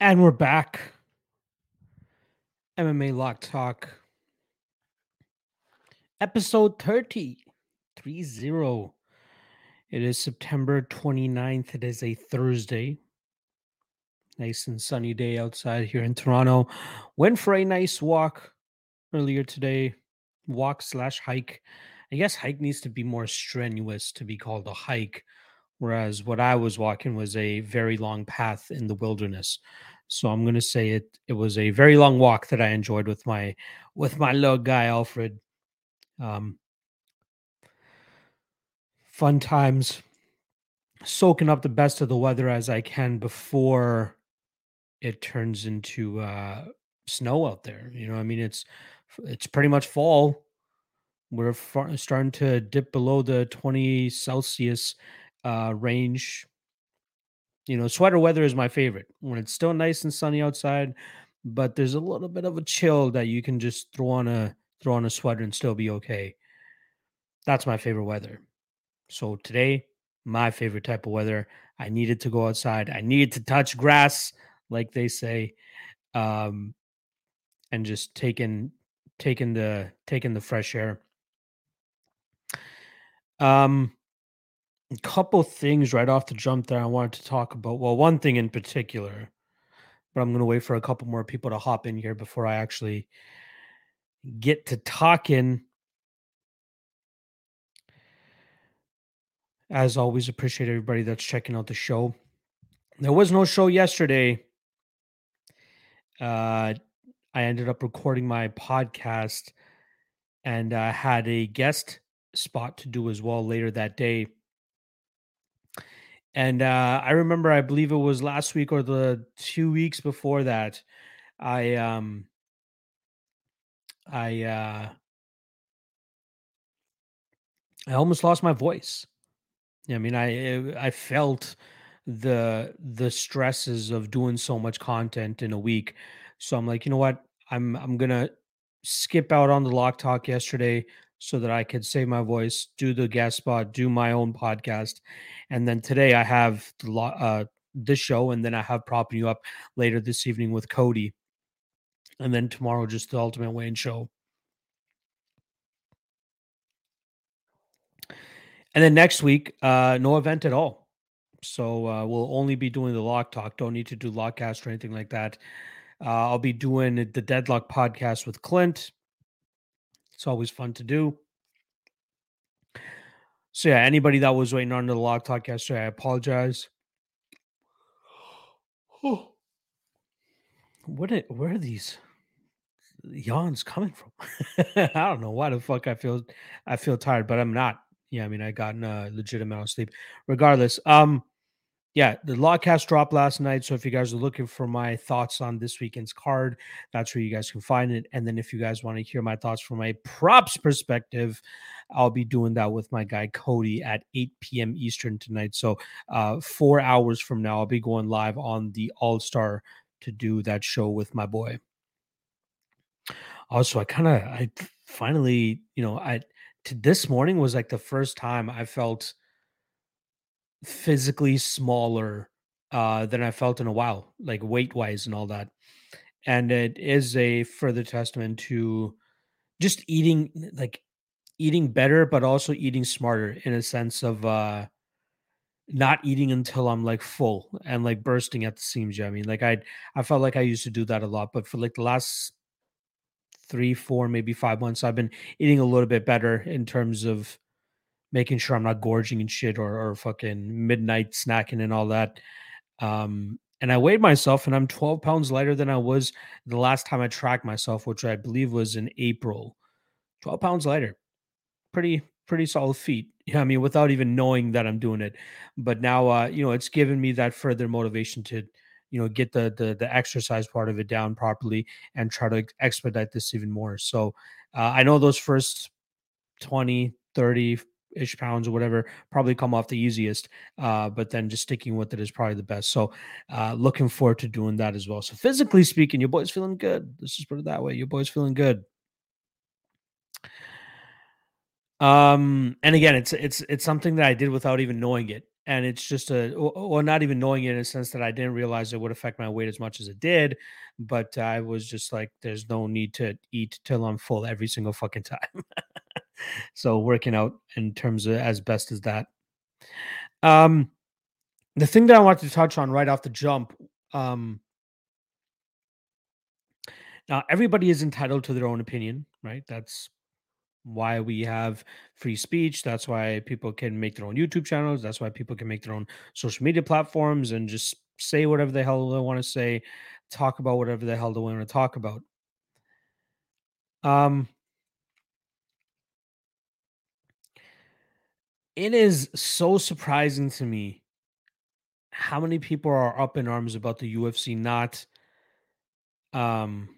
And we're back. MMA Lock Talk. Episode 30. 3 It is September 29th. It is a Thursday. Nice and sunny day outside here in Toronto. Went for a nice walk earlier today. Walk slash hike. I guess hike needs to be more strenuous to be called a hike. Whereas what I was walking was a very long path in the wilderness. So I'm gonna say it it was a very long walk that I enjoyed with my with my little guy Alfred. Um, fun times, soaking up the best of the weather as I can before it turns into uh, snow out there. You know, I mean, it's it's pretty much fall. We're far, starting to dip below the 20 Celsius uh, range you know, sweater weather is my favorite when it's still nice and sunny outside, but there's a little bit of a chill that you can just throw on a throw on a sweater and still be okay. That's my favorite weather. So today, my favorite type of weather. I needed to go outside. I needed to touch grass, like they say, um, and just taking taking the taking the fresh air. Um, a couple things right off the jump there I wanted to talk about. Well, one thing in particular, but I'm going to wait for a couple more people to hop in here before I actually get to talking. As always, appreciate everybody that's checking out the show. There was no show yesterday. Uh, I ended up recording my podcast and uh, had a guest spot to do as well later that day. And uh, I remember, I believe it was last week or the two weeks before that, I um, I uh, I almost lost my voice. I mean, I eh, I felt the the stresses of doing so much content in a week. So I'm like, you know what? I'm I'm gonna skip out on the lock talk yesterday so that I could save my voice, do the guest spot, do my own podcast, and then today I have the uh, this show, and then I have propping you up later this evening with Cody, and then tomorrow just the Ultimate Wayne show. And then next week, uh, no event at all. So uh, we'll only be doing the lock talk. Don't need to do lockcast or anything like that. Uh, I'll be doing the Deadlock podcast with Clint. It's always fun to do. So yeah, anybody that was waiting on the lock talk yesterday, I apologize. Oh. What it, where are these yawns coming from? I don't know why the fuck I feel I feel tired, but I'm not. Yeah, I mean I got a legitimate amount of sleep. Regardless, um, yeah, the Lawcast dropped last night. So if you guys are looking for my thoughts on this weekend's card, that's where you guys can find it. And then if you guys want to hear my thoughts from a props perspective, I'll be doing that with my guy Cody at 8 p.m. Eastern tonight. So uh, four hours from now, I'll be going live on the All Star to do that show with my boy. Also, I kind of, I finally, you know, I to this morning was like the first time I felt physically smaller uh, than I felt in a while, like weight wise and all that. And it is a further testament to just eating like eating better, but also eating smarter in a sense of uh not eating until I'm like full and like bursting at the seams. I mean, like I I felt like I used to do that a lot, but for like the last three, four, maybe five months, I've been eating a little bit better in terms of making sure I'm not gorging and shit or, or fucking midnight snacking and all that. Um, and I weighed myself and I'm 12 pounds lighter than I was the last time I tracked myself, which I believe was in April. 12 pounds lighter. Pretty, pretty solid feat. Yeah, I mean, without even knowing that I'm doing it. But now, uh, you know, it's given me that further motivation to, you know, get the the the exercise part of it down properly and try to expedite this even more. So uh, I know those first 20, 30, ish pounds or whatever probably come off the easiest uh, but then just sticking with it is probably the best. So uh, looking forward to doing that as well. So physically speaking your boy's feeling good. Let's just put it that way. Your boy's feeling good. Um and again it's it's it's something that i did without even knowing it. And it's just a or not even knowing it in a sense that I didn't realize it would affect my weight as much as it did, but I was just like, there's no need to eat till I'm full every single fucking time. so working out in terms of as best as that. Um, the thing that I wanted to touch on right off the jump, um, now everybody is entitled to their own opinion, right? That's why we have free speech. That's why people can make their own YouTube channels. That's why people can make their own social media platforms and just say whatever the hell they want to say, talk about whatever the hell they want to talk about. Um, it is so surprising to me how many people are up in arms about the UFC not um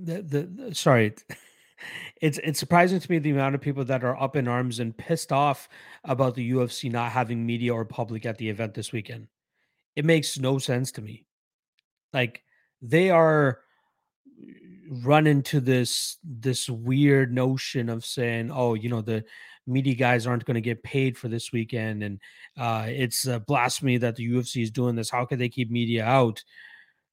the, the, the sorry it's it's surprising to me the amount of people that are up in arms and pissed off about the UFC not having media or public at the event this weekend. It makes no sense to me. Like they are run into this this weird notion of saying, "Oh, you know, the media guys aren't going to get paid for this weekend, and uh, it's a blasphemy that the UFC is doing this. How could they keep media out?"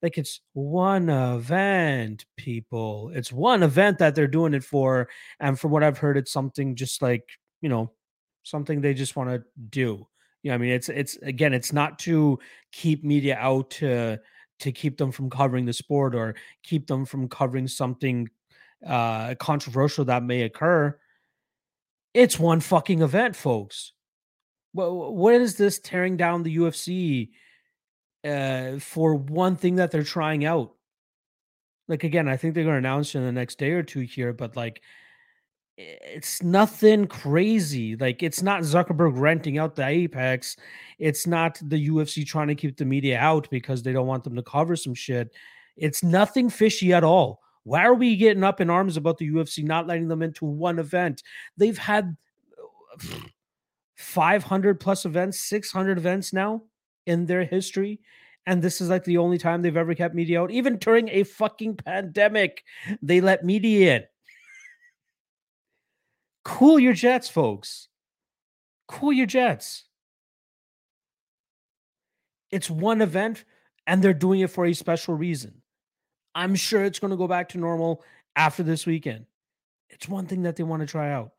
like it's one event people it's one event that they're doing it for and from what i've heard it's something just like you know something they just want to do yeah i mean it's it's again it's not to keep media out to to keep them from covering the sport or keep them from covering something uh controversial that may occur it's one fucking event folks what, what is this tearing down the ufc uh, for one thing that they're trying out. Like again, I think they're going to announce in the next day or two here, but like it's nothing crazy. Like it's not Zuckerberg renting out the Apex. It's not the UFC trying to keep the media out because they don't want them to cover some shit. It's nothing fishy at all. Why are we getting up in arms about the UFC not letting them into one event? They've had uh, 500 plus events, 600 events now in their history. And this is like the only time they've ever kept media out. Even during a fucking pandemic, they let media in. Cool your jets, folks. Cool your jets. It's one event and they're doing it for a special reason. I'm sure it's going to go back to normal after this weekend. It's one thing that they want to try out.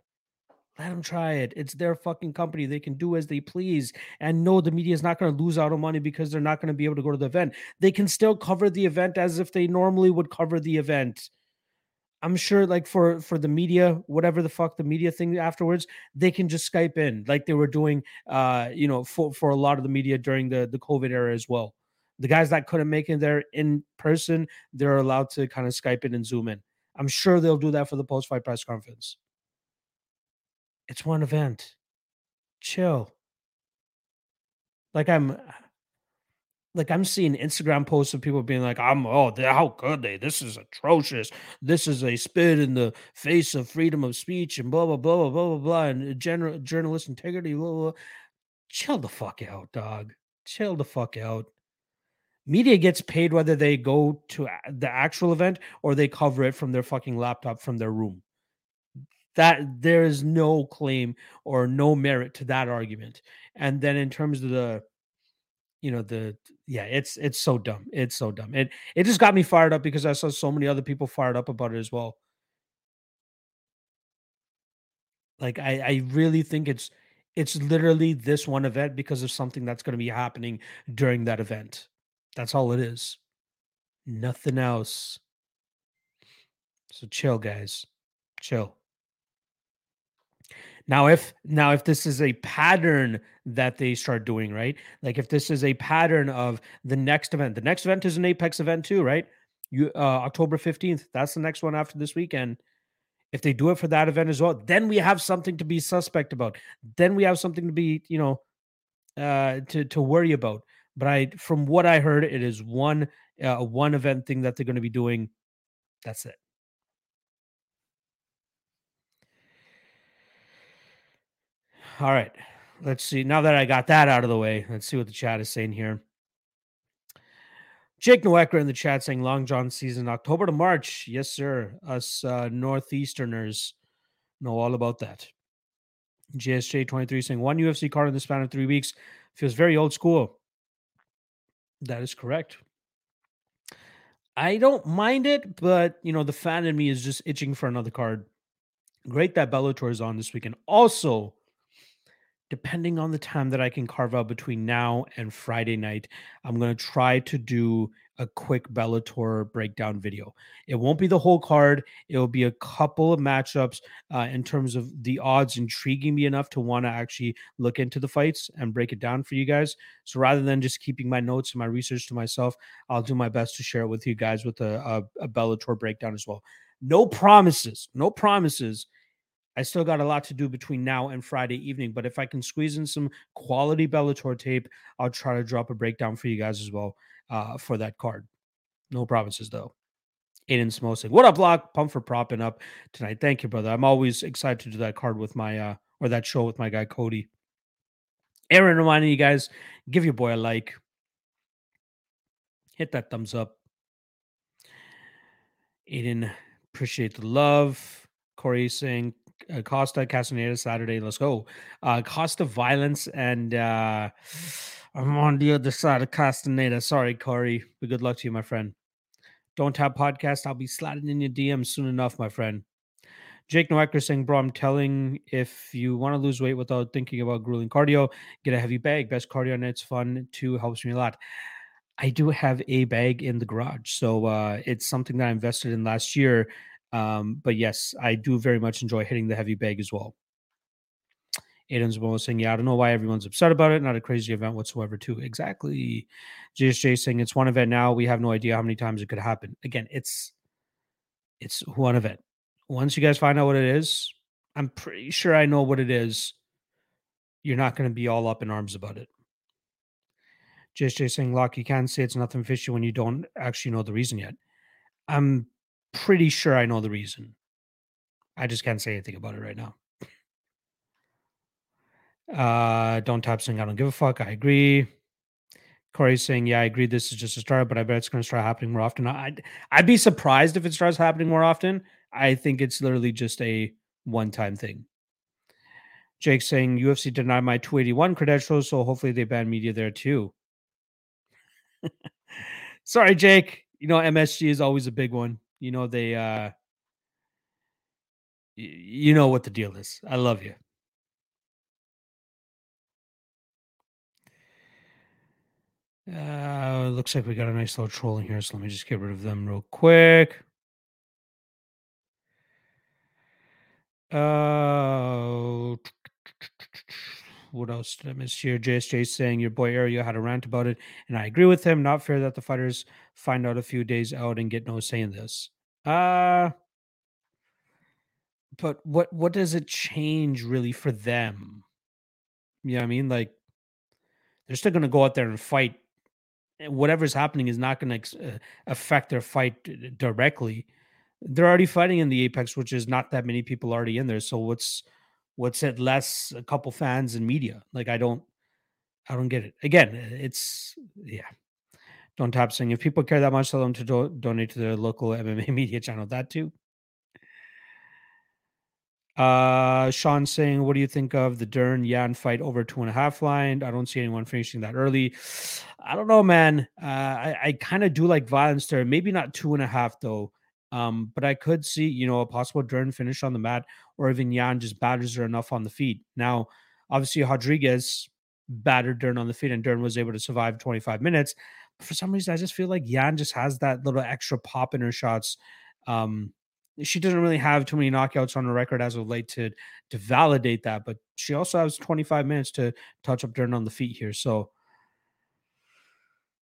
Let them try it. It's their fucking company. They can do as they please. And no, the media is not going to lose out on money because they're not going to be able to go to the event. They can still cover the event as if they normally would cover the event. I'm sure, like for for the media, whatever the fuck the media thing afterwards, they can just Skype in like they were doing, uh, you know, for for a lot of the media during the the COVID era as well. The guys that couldn't make it there in person, they're allowed to kind of Skype in and Zoom in. I'm sure they'll do that for the post fight press conference. It's one event. Chill. Like I'm like I'm seeing Instagram posts of people being like, "I'm oh, how could they? This is atrocious. This is a spit in the face of freedom of speech and blah blah blah blah blah blah blah and general journalist integrity." Blah, blah. Chill the fuck out, dog. Chill the fuck out. Media gets paid whether they go to the actual event or they cover it from their fucking laptop from their room that there is no claim or no merit to that argument and then in terms of the you know the yeah it's it's so dumb it's so dumb it it just got me fired up because i saw so many other people fired up about it as well. Like i i really think it's it's literally this one event because of something that's going to be happening during that event. That's all it is. Nothing else. So chill guys. Chill now, if now if this is a pattern that they start doing, right? Like if this is a pattern of the next event, the next event is an Apex event too, right? You uh, October 15th, that's the next one after this weekend. If they do it for that event as well, then we have something to be suspect about. Then we have something to be, you know, uh to to worry about. But I from what I heard, it is one uh, one event thing that they're going to be doing. That's it. All right. Let's see. Now that I got that out of the way, let's see what the chat is saying here. Jake Noecker in the chat saying Long John season October to March. Yes, sir. Us uh, Northeasterners know all about that. GSJ23 saying one UFC card in the span of three weeks feels very old school. That is correct. I don't mind it, but you know, the fan in me is just itching for another card. Great that Bellator is on this weekend. Also, depending on the time that I can carve out between now and Friday night, I'm going to try to do a quick Bellator breakdown video. It won't be the whole card. It will be a couple of matchups uh, in terms of the odds intriguing me enough to want to actually look into the fights and break it down for you guys. So rather than just keeping my notes and my research to myself, I'll do my best to share it with you guys with a, a, a Bellator breakdown as well. No promises. No promises I still got a lot to do between now and Friday evening, but if I can squeeze in some quality Bellator tape, I'll try to drop a breakdown for you guys as well uh, for that card. No promises though. Aiden Smosing. What up, Block? Pump for propping up tonight. Thank you, brother. I'm always excited to do that card with my uh or that show with my guy Cody. Aaron reminding you guys, give your boy a like. Hit that thumbs up. Aiden, appreciate the love. Corey saying Costa Castaneda Saturday. Let's go. Uh, Costa Violence and uh, I'm on the other side of Castaneda. Sorry, Corey. But good luck to you, my friend. Don't have podcast. I'll be sliding in your DMs soon enough, my friend. Jake Nowacker saying, bro, I'm telling if you want to lose weight without thinking about grueling cardio, get a heavy bag. Best cardio and it's fun too. Helps me a lot. I do have a bag in the garage. So uh, it's something that I invested in last year um, but yes, I do very much enjoy hitting the heavy bag as well. Aiden's well saying, Yeah, I don't know why everyone's upset about it. Not a crazy event whatsoever, too. Exactly. JSJ saying it's one event now. We have no idea how many times it could happen. Again, it's it's one event. Once you guys find out what it is, I'm pretty sure I know what it is. You're not going to be all up in arms about it. JSJ saying, Lock, you can't say it's nothing fishy when you don't actually know the reason yet. I'm pretty sure I know the reason. I just can't say anything about it right now. Uh, don't tap saying I don't give a fuck. I agree. Corey's saying, yeah, I agree. This is just a start, but I bet it's going to start happening more often. I'd, I'd be surprised if it starts happening more often. I think it's literally just a one time thing. Jake saying UFC denied my 281 credentials, so hopefully they ban media there too. Sorry, Jake. You know, MSG is always a big one you know they uh you know what the deal is. I love you. Uh, looks like we got a nice little troll in here, so let me just get rid of them real quick. Uh, what else did I miss here? JSJ saying your boy Ariel had a rant about it, and I agree with him. Not fair that the fighters find out a few days out and get no say in this. Uh but what what does it change really for them? You know what I mean? Like they're still going to go out there and fight. Whatever's happening is not going to uh, affect their fight directly. They're already fighting in the Apex, which is not that many people already in there. So what's what's it less a couple fans and media? Like I don't I don't get it. Again, it's yeah. Don't tap saying if people care that much, tell them to do- donate to their local MMA media channel. That too. Uh, Sean saying, what do you think of the Dern Yan fight over two and a half line? I don't see anyone finishing that early. I don't know, man. Uh, I, I kind of do like violence there. Maybe not two and a half though. Um, but I could see, you know, a possible Dern finish on the mat, or even Yan just batters her enough on the feet. Now, obviously, Rodriguez battered Dern on the feet, and Dern was able to survive 25 minutes. For some reason, I just feel like Yan just has that little extra pop in her shots. Um, she doesn't really have too many knockouts on the record as of late to to validate that, but she also has 25 minutes to touch up Dern on the feet here. So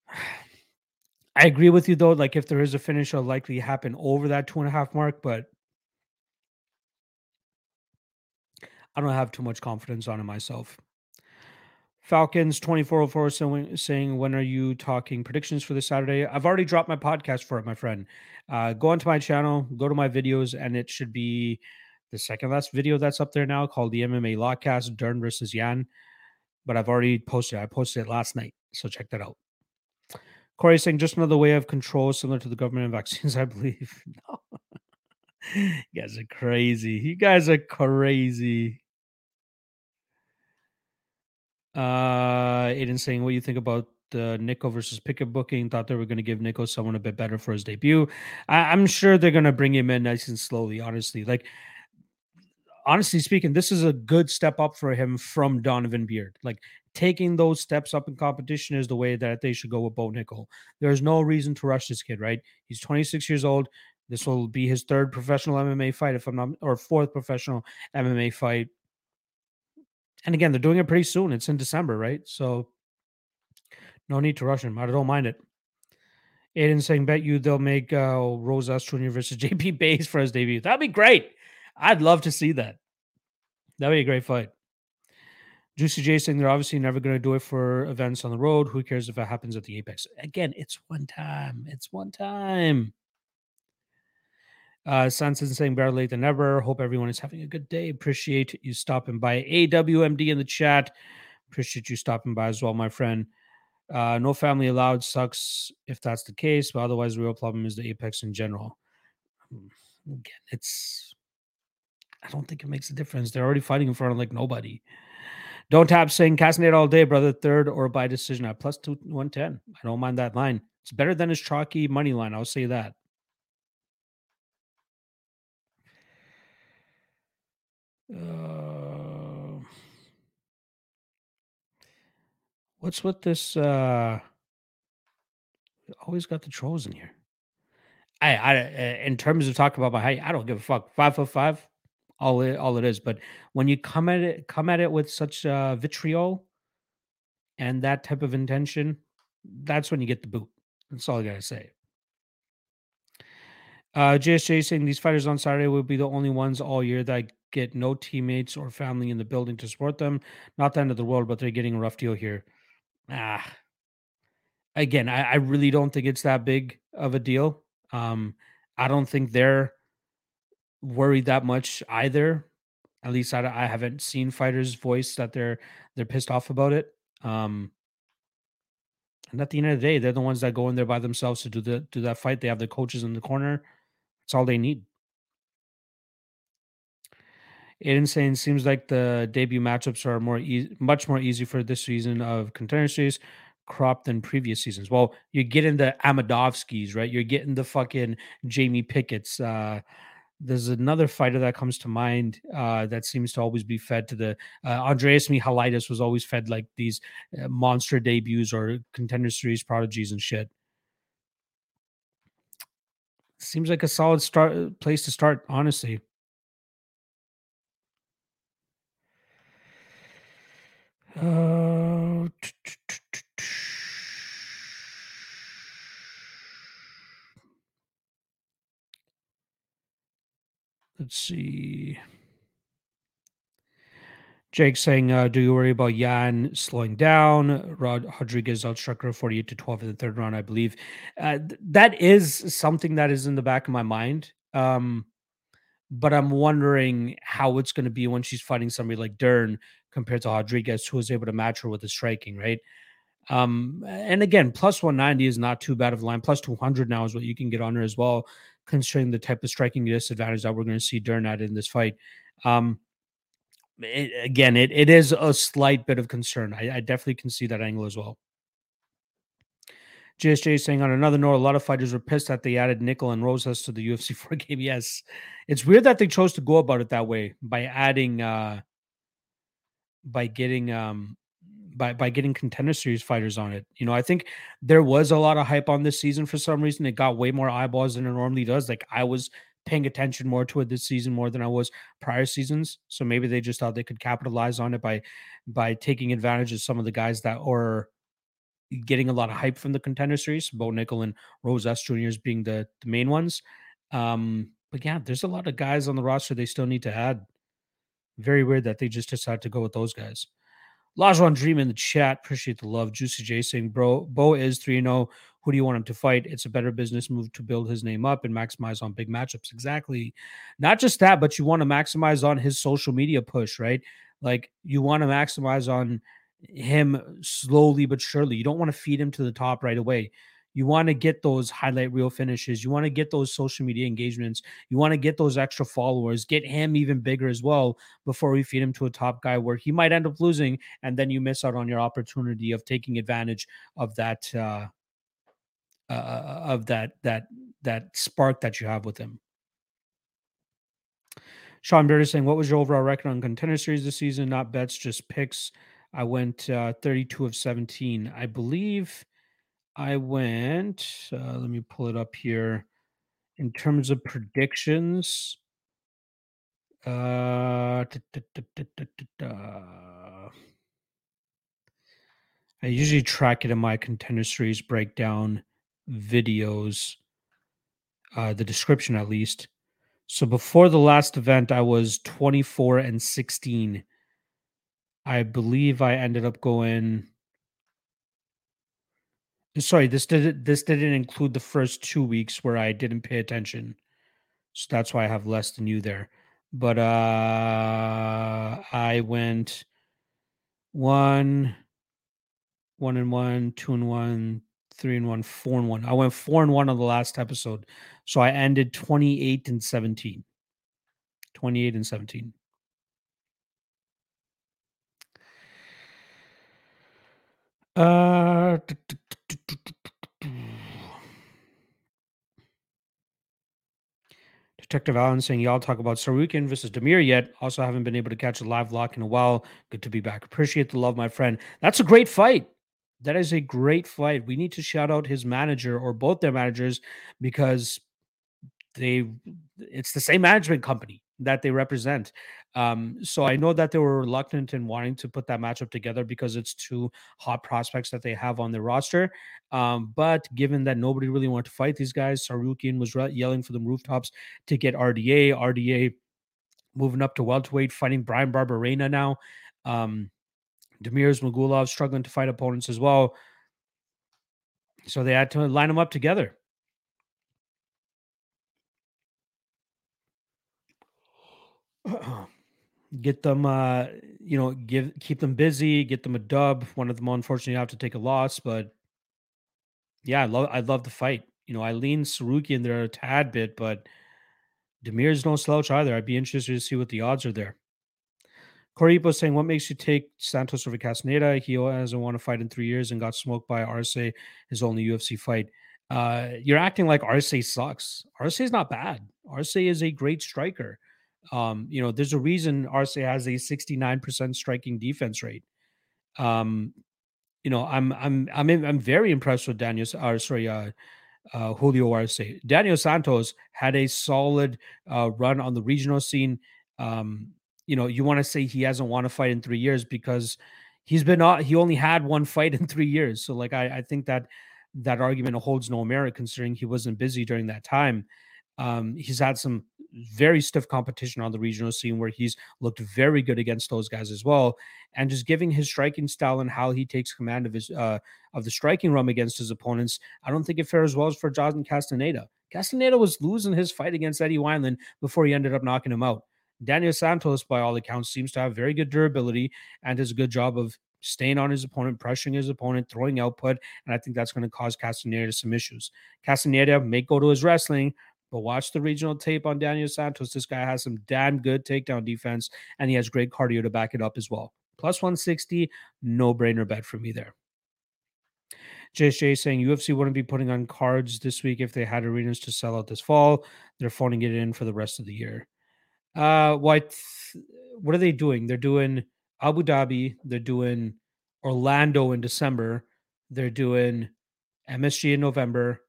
I agree with you though. Like if there is a finish, it'll likely happen over that two and a half mark, but I don't have too much confidence on it myself. Falcons 2404 saying, when are you talking predictions for this Saturday? I've already dropped my podcast for it, my friend. Uh, go onto my channel, go to my videos, and it should be the second last video that's up there now called the MMA Lawcast Dern versus Yan. But I've already posted. I posted it last night. So check that out. Corey saying just another way of control similar to the government and vaccines, I believe. No. you guys are crazy. You guys are crazy. Uh, Aiden saying, "What do you think about the Nico versus Pickett booking? Thought they were going to give Nico someone a bit better for his debut. I, am sure they're going to bring him in nice and slowly. Honestly, like honestly speaking, this is a good step up for him from Donovan Beard. Like taking those steps up in competition is the way that they should go with Bo Nickal. There's no reason to rush this kid, right? He's 26 years old. This will be his third professional MMA fight, if I'm not, or fourth professional MMA fight and again, they're doing it pretty soon. It's in December, right? So no need to rush him. I don't mind it. Aiden saying, bet you they'll make uh, Rosas Jr. versus JP Buys for his debut. That'd be great. I'd love to see that. That'd be a great fight. Juicy J saying they're obviously never going to do it for events on the road. Who cares if it happens at the Apex? Again, it's one time. It's one time. Uh, Sanson saying better late than never. Hope everyone is having a good day. Appreciate you stopping by. AWMD in the chat. Appreciate you stopping by as well, my friend. Uh, no family allowed sucks if that's the case, but otherwise, the real problem is the apex in general. Hmm, again, it's. I don't think it makes a difference. They're already fighting in front of like nobody. Don't tap saying Castaneda all day, brother. Third or by decision at plus two one ten. I don't mind that line. It's better than his chalky money line. I'll say that. Uh, what's with this? Uh, always got the trolls in here. I, I, in terms of talking about my height, I don't give a fuck. Five foot five, all it, all it is. But when you come at it, come at it with such uh, vitriol and that type of intention, that's when you get the boot. That's all I gotta say. Uh, JSJ saying these fighters on Saturday will be the only ones all year that get no teammates or family in the building to support them. Not the end of the world, but they're getting a rough deal here. Ah, again, I, I really don't think it's that big of a deal. Um, I don't think they're worried that much either. At least I, I haven't seen fighters voice that they're they're pissed off about it. Um, and at the end of the day, they're the ones that go in there by themselves to do the do that fight. They have the coaches in the corner. That's all they need. Aiden saying seems like the debut matchups are more e- much more easy for this season of contender series crop than previous seasons. Well, you're getting the Amedovskis, right? You're getting the fucking Jamie Pickett's. Uh, there's another fighter that comes to mind uh, that seems to always be fed to the uh, Andreas Michailidis was always fed like these uh, monster debuts or contender series prodigies and shit. Seems like a solid start place to start, honestly. Uh, let's see. Jake saying, uh, "Do you worry about Yan slowing down?" Rod Rodriguez outstruck her forty-eight to twelve in the third round, I believe. Uh, th- that is something that is in the back of my mind. Um, but I'm wondering how it's going to be when she's fighting somebody like Dern, compared to Rodriguez, who was able to match her with the striking, right? Um, and again, plus 190 is not too bad of a line. Plus 200 now is what you can get on her as well, considering the type of striking disadvantage that we're going to see Dern at in this fight. Um, it, again, it, it is a slight bit of concern. I, I definitely can see that angle as well. JSJ saying on another note, a lot of fighters were pissed that they added Nickal and Rosas to the UFC 4 game. Yes, it's weird that they chose to go about it that way by adding uh, by getting um by by getting contender series fighters on it. You know, I think there was a lot of hype on this season for some reason. It got way more eyeballs than it normally does. Like I was paying attention more to it this season more than I was prior seasons. So maybe they just thought they could capitalize on it by by taking advantage of some of the guys that are getting a lot of hype from the contender series, Bo Nickal and Rosas Juniors being the, the main ones. Um, but yeah, there's a lot of guys on the roster they still need to add. Very weird that they just decided to go with those guys. Lajuan Dream in the chat. Appreciate the love. Juicy J saying, Bro, Bo is 3 0. Who do you want him to fight? It's a better business move to build his name up and maximize on big matchups. Exactly. Not just that, but you want to maximize on his social media push, right? Like you want to maximize on him slowly but surely. You don't want to feed him to the top right away. You want to get those highlight reel finishes. You want to get those social media engagements. You want to get those extra followers. Get him even bigger as well before we feed him to a top guy where he might end up losing, and then you miss out on your opportunity of taking advantage of that uh, uh, uh of that that that spark that you have with him. Sean Beard is saying, "What was your overall record on contender series this season? Not bets, just picks." I went uh, 32 of 17. I believe I went. Uh, let me pull it up here. In terms of predictions, uh, I usually track it in my contender series breakdown videos, uh, the description at least. So before the last event, I was 24 and 16. I believe I ended up going. Sorry, this did this didn't include the first two weeks where I didn't pay attention, so that's why I have less than you there. But uh I went one, one and one, two and one, three and one, four and one. I went four and one on the last episode. So I ended 28 and 17. 28 and 17. Uh, Detective Allen saying, Y'all talk about Tsarukyan versus Damir yet. Also, haven't been able to catch a live lock in a while. Good to be back. Appreciate the love, my friend. That's a great fight. That is a great fight. We need to shout out his manager or both their managers because they it's the same management company that they represent. Um, so I know that they were reluctant in wanting to put that matchup together because it's two hot prospects that they have on their roster. Um, but given that nobody really wanted to fight these guys, Tsarukyan was re- yelling for the rooftops to get RDA. RDA moving up to welterweight, fighting Bryan Barberena now. Um, Damir Ismagulov struggling to fight opponents as well. So they had to line them up together. get them uh you know give keep them busy get them a dub one of them unfortunately have to take a loss but yeah i love i love the fight you know i lean Tsarukyan there a tad bit but Damir's no slouch either i'd be interested to see what the odds are there Coripo saying, "What makes you take Santos over Castaneda? He hasn't won a fight in three years and got smoked by Arce, his only UFC fight. Uh, you're acting like Arce sucks. Arce is not bad. Arce is a great striker. Um, you know, there's a reason Arce has a 69% striking defense rate. Um, you know, I'm I'm I'm I'm very impressed with Daniel. Or sorry, uh, uh, Julio Arce. Daniel Santos had a solid uh, run on the regional scene. Um, you know, you want to say he hasn't won a fight in three years because he's been uh, he only had one fight in three years. So like I, I think that that argument holds no merit considering he wasn't busy during that time. Um, he's had some very stiff competition on the regional scene where he's looked very good against those guys as well. And just giving his striking style and how he takes command of his uh, of the striking realm against his opponents, I don't think it fares well as for Jonathan Castaneda. Castaneda was losing his fight against Eddie Wineland before he ended up knocking him out. Daniel Santos, by all accounts, seems to have very good durability and does a good job of staying on his opponent, pressuring his opponent, throwing output. And I think that's going to cause Castaneda some issues. Castaneda may go to his wrestling, but watch the regional tape on Daniel Santos. This guy has some damn good takedown defense, and he has great cardio to back it up as well. Plus 160, no brainer bet for me there. JSJ saying UFC wouldn't be putting on cards this week if they had arenas to sell out this fall. They're phoning it in for the rest of the year. Uh, what what are they doing? They're doing Abu Dhabi. They're doing Orlando in December. They're doing MSG in November.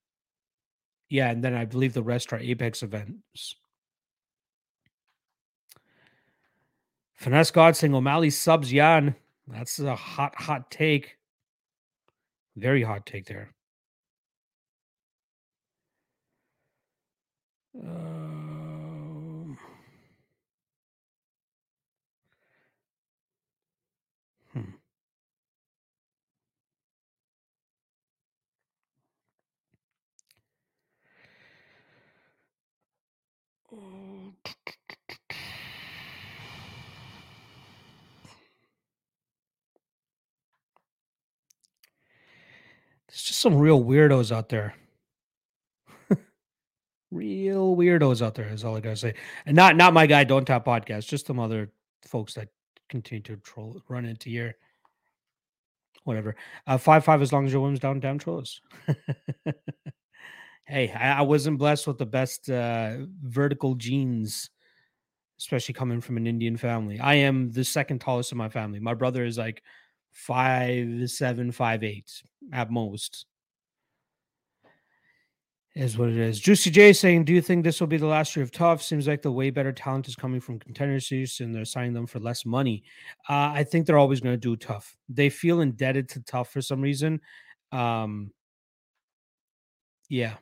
Yeah, and then I believe the rest are Apex events. Finesse God saying O'Malley subs Yan. That's a hot, hot take. Very hot take there. Uh, There's just some real weirdos out there. real weirdos out there is all I gotta say. And not not my guy, don't tap podcast, just some other folks that continue to troll run into here. Whatever. Uh five five as long as your women's down damn trolls. hey, I, I, wasn't blessed with the best uh vertical genes, especially coming from an Indian family. I am the second tallest in my family. My brother is like five seven, five eight at most. Is what it is. Juicy J saying, Do you think this will be the last year of TUF? Seems like the way better talent is coming from contenders and they're signing them for less money. Uh, I think they're always going to do TUF. They feel indebted to TUF for some reason. Um, yeah,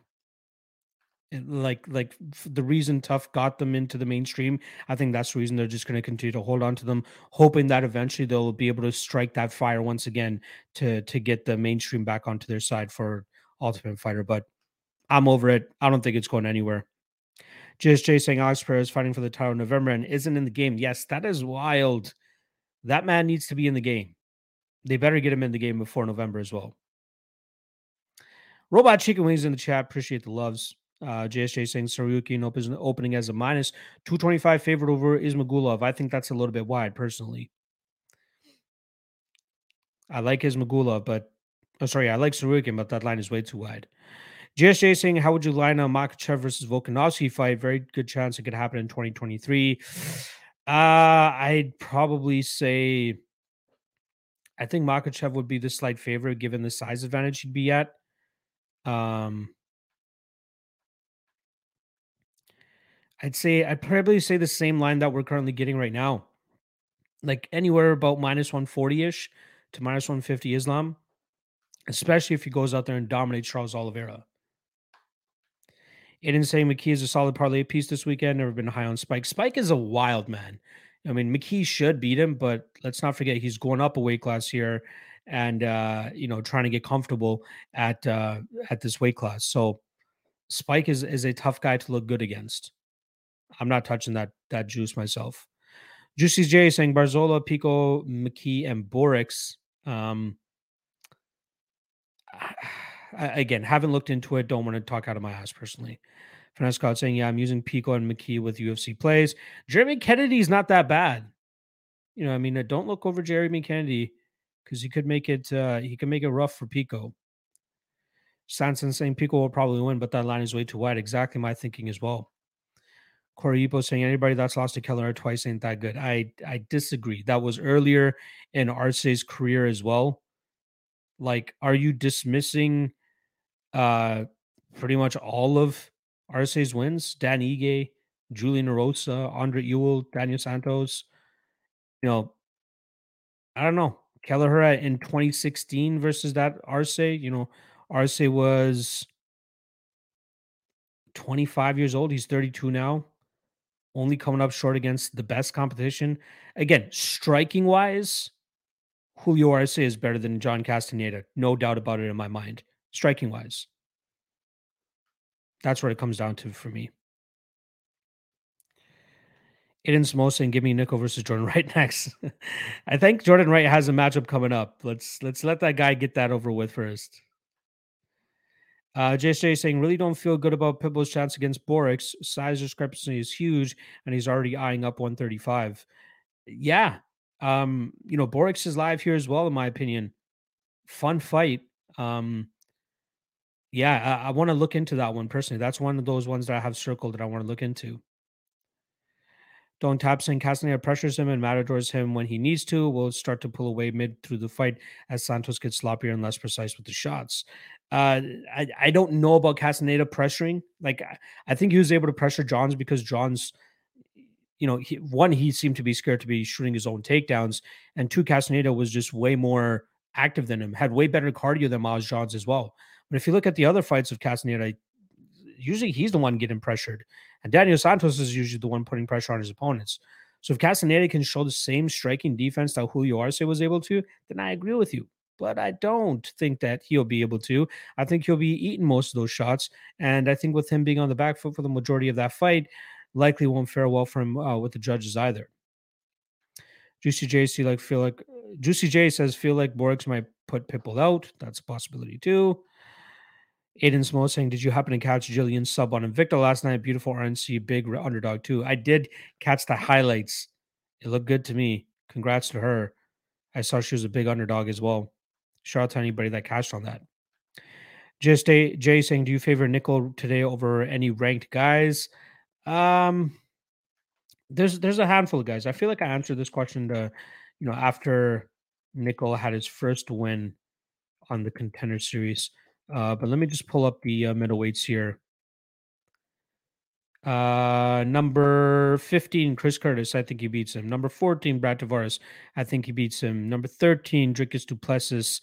like like the reason TUF got them into the mainstream i think that's the reason they're just going to continue to hold on to them hoping that eventually they'll be able to strike that fire once again to to get the mainstream back onto their side for ultimate fighter but i'm over it i don't think it's going anywhere JSJ saying Alex is fighting for the title in November and isn't in the game. Yes, that is wild. That man needs to be in the game. They better get him in the game before November as well. Robot Chicken Wings in the chat. Appreciate the loves. Uh, JSJ saying Tsarukyan opens opening as a minus 225 favorite over Ismagulov. I think that's a little bit wide personally. I like Ismagulov, but oh, sorry, I like Tsarukyan, but that line is way too wide. JSJ saying, How would you line up Makhachev versus Volkanovski fight? Very good chance it could happen in 2023. Uh, I'd probably say I think Makhachev would be the slight favorite given the size advantage he'd be at. Um, I'd say I'd probably say the same line that we're currently getting right now. Like anywhere about minus 140 ish to minus 150 Islam, especially if he goes out there and dominates Charles Oliveira. Aiden saying McKee is a solid parlay piece this weekend. Never been high on Spike. Spike is a wild man. I mean, McKee should beat him, but let's not forget he's going up a weight class here and uh, you know, trying to get comfortable at uh at this weight class. So Spike is is a tough guy to look good against. I'm not touching that that juice myself. Juicy J saying Barzola, Pico, McKee, and Borics. Um, again, haven't looked into it. Don't want to talk out of my ass personally. Finesse Scott saying, yeah, I'm using Pico and McKee with UFC plays. Jeremy Kennedy's not that bad. You know, I mean, uh, don't look over Jeremy Kennedy because he could make it. Uh, he could make it rough for Pico. Sanson saying Pico will probably win, but that line is way too wide. Exactly my thinking as well. Corey Ipo saying anybody that's lost to Keller twice ain't that good. I I disagree. That was earlier in Arce's career as well. Like, are you dismissing uh pretty much all of Arce's wins? Dan Ige, Julian Erosa, Andre Ewell, Daniel Santos. You know, I don't know. Kelleher in 2016 versus that Arce, you know, Arce was 25 years old. He's 32 now only coming up short against the best competition. Again, striking wise, Julio Arce is better than John Castaneda. No doubt about it in my mind. Striking wise. That's what it comes down to for me. Aiden Samosa and give me Nico versus Jordan Wright next. I think Jordan Wright has a matchup coming up. Let's let's let that guy get that over with first. Uh, JSJ saying, really don't feel good about Pitbull's chance against Borics. Size discrepancy is huge, and he's already eyeing up 135. Yeah. Um, you know, Borics is live here as well, in my opinion. Fun fight. Um, yeah, I, I want to look into that one personally. That's one of those ones that I have circled that I want to look into. Don't tap saying Castaneda pressures him and matadors him when he needs to. Will start to pull away mid through the fight as Santos gets sloppier and less precise with the shots. Uh, I, I don't know about Castaneda pressuring. Like I, I think he was able to pressure Johns because Johns, you know, he, one he seemed to be scared to be shooting his own takedowns, and two Castaneda was just way more active than him, had way better cardio than Miles Johns as well. But if you look at the other fights of Castaneda, usually he's the one getting pressured. And Daniel Santos is usually the one putting pressure on his opponents. So if Castaneda can show the same striking defense that Julio Arce was able to, then I agree with you. But I don't think that he'll be able to. I think he'll be eating most of those shots. And I think with him being on the back foot for the majority of that fight, likely won't fare well for him uh, with the judges either. Juicy J see like feel like Juicy J says feel like Borics might put Pitbull out. That's a possibility too. Aiden Small saying, Did you happen to catch Jillian sub on Invicta last night? Beautiful RNC, big underdog too. I did catch the highlights. It looked good to me. Congrats to her. I saw she was a big underdog as well. Shout out to anybody that cashed on that. Just a Jay saying, Do you favor Nickal today over any ranked guys? Um there's there's a handful of guys. I feel like I answered this question to, you know, after Nickal had his first win on the contender series. Uh, but let me just pull up the uh, middleweights here. Uh, number 15, Chris Curtis. I think he beats him. Number 14, Brad Tavares. I think he beats him. Number 13, Dricus Du Plessis.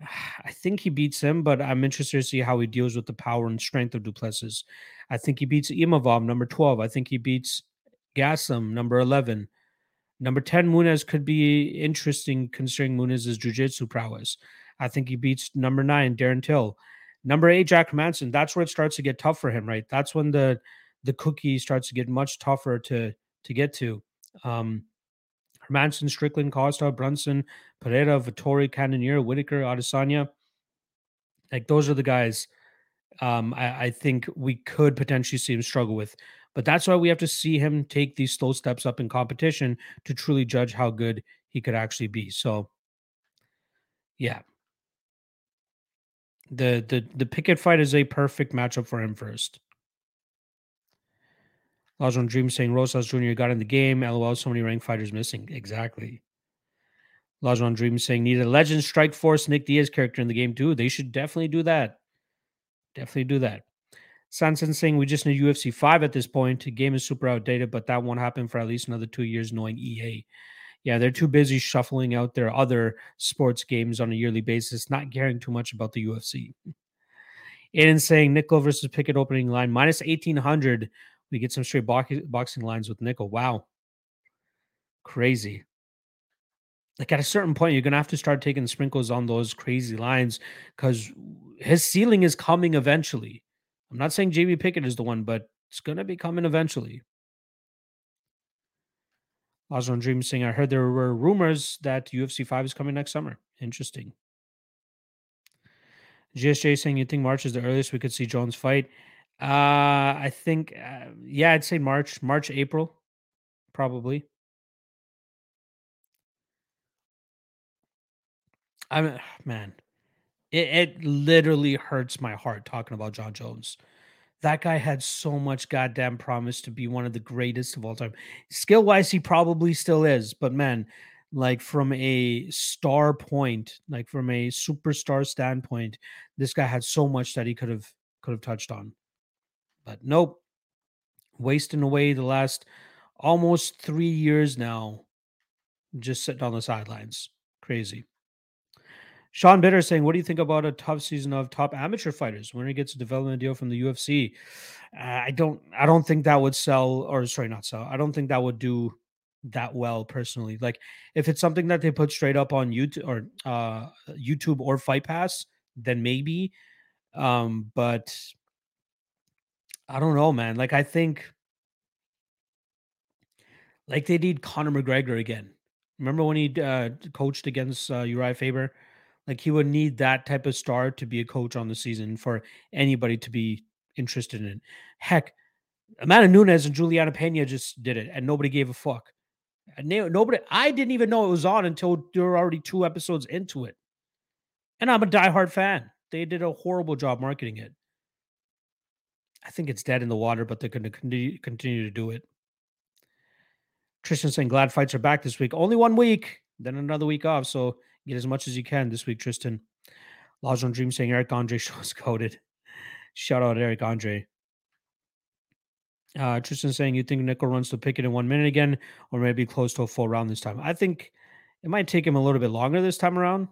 I think he beats him, but I'm interested to see how he deals with the power and strength of Du Plessis. I think he beats Imavov, number 12. I think he beats Gastelum, number 11. Number 10, Muniz could be interesting considering Muniz's jiu-jitsu prowess. I think he beats number nine, Darren Till. Number eight, Jack Manson. That's where it starts to get tough for him, right? That's when the the cookie starts to get much tougher to to get to. Um Strickland, Costa, Brunson, Pereira, Vettori, Cannonier, Whittaker, Adesanya. Like those are the guys um, I, I, think we could potentially see him struggle with. But that's why we have to see him take these slow steps up in competition to truly judge how good he could actually be. So, yeah, the the the Pickett fight is a perfect matchup for him first. Lajon Dream saying Rosas Jr. got in the game. LOL, so many ranked fighters missing. Exactly. Lajon Dream saying need a legend strike force Nick Diaz character in the game too. They should definitely do that. Definitely do that. Sanson saying we just need UFC 5 at this point. The game is super outdated, but that won't happen for at least another two years, knowing EA. Yeah, they're too busy shuffling out their other sports games on a yearly basis, not caring too much about the UFC. Aiden saying Nickal versus Pickett opening line minus 1800. We get some straight boxing lines with Nickal. Wow. Crazy. Like at a certain point, you're going to have to start taking sprinkles on those crazy lines because his ceiling is coming eventually. I'm not saying JB Pickett is the one, but it's going to be coming eventually. Osborne Dream saying, I heard there were rumors that UFC 5 is coming next summer. Interesting. GSJ saying, You think March is the earliest we could see Jones fight? Uh, I think, uh, yeah, I'd say March, March, April, probably. I'm, man, it, it literally hurts my heart talking about Jon Jones. That guy had so much goddamn promise to be one of the greatest of all time. Skill wise, he probably still is, but man, like from a star point, like from a superstar standpoint, this guy had so much that he could have could have touched on. But nope. Wasting away the last almost three years now, just sitting on the sidelines. Crazy. Sean Bitter saying, "What do you think about a TUF season of top amateur fighters when he gets a development deal from the UFC?" Uh, I don't, I don't think that would sell, or sorry, not sell. I don't think that would do that well personally. Like if it's something that they put straight up on YouTube or uh, YouTube or Fight Pass, then maybe. Um, but I don't know, man. Like I think, like they need Conor McGregor again. Remember when he uh, coached against uh, Uriah Faber? Like he would need that type of star to be a coach on the season for anybody to be interested in. Heck, Amanda Nunes and Juliana Pena just did it, and nobody gave a fuck. Nobody, I didn't even know it was on until there were already two episodes into it. And I'm a diehard fan. They did a horrible job marketing it. I think it's dead in the water, but they're going to continue, continue to do it. Tristan saying glad fights are back this week. Only one week, then another week off. So Get as much as you can this week, Tristan. Laws on Dream saying Eric Andre shows coded. Shout out Eric Andre. Uh, Tristan saying you think Nickal runs to Pickett in one minute again, or maybe close to a full round this time. I think it might take him a little bit longer this time around.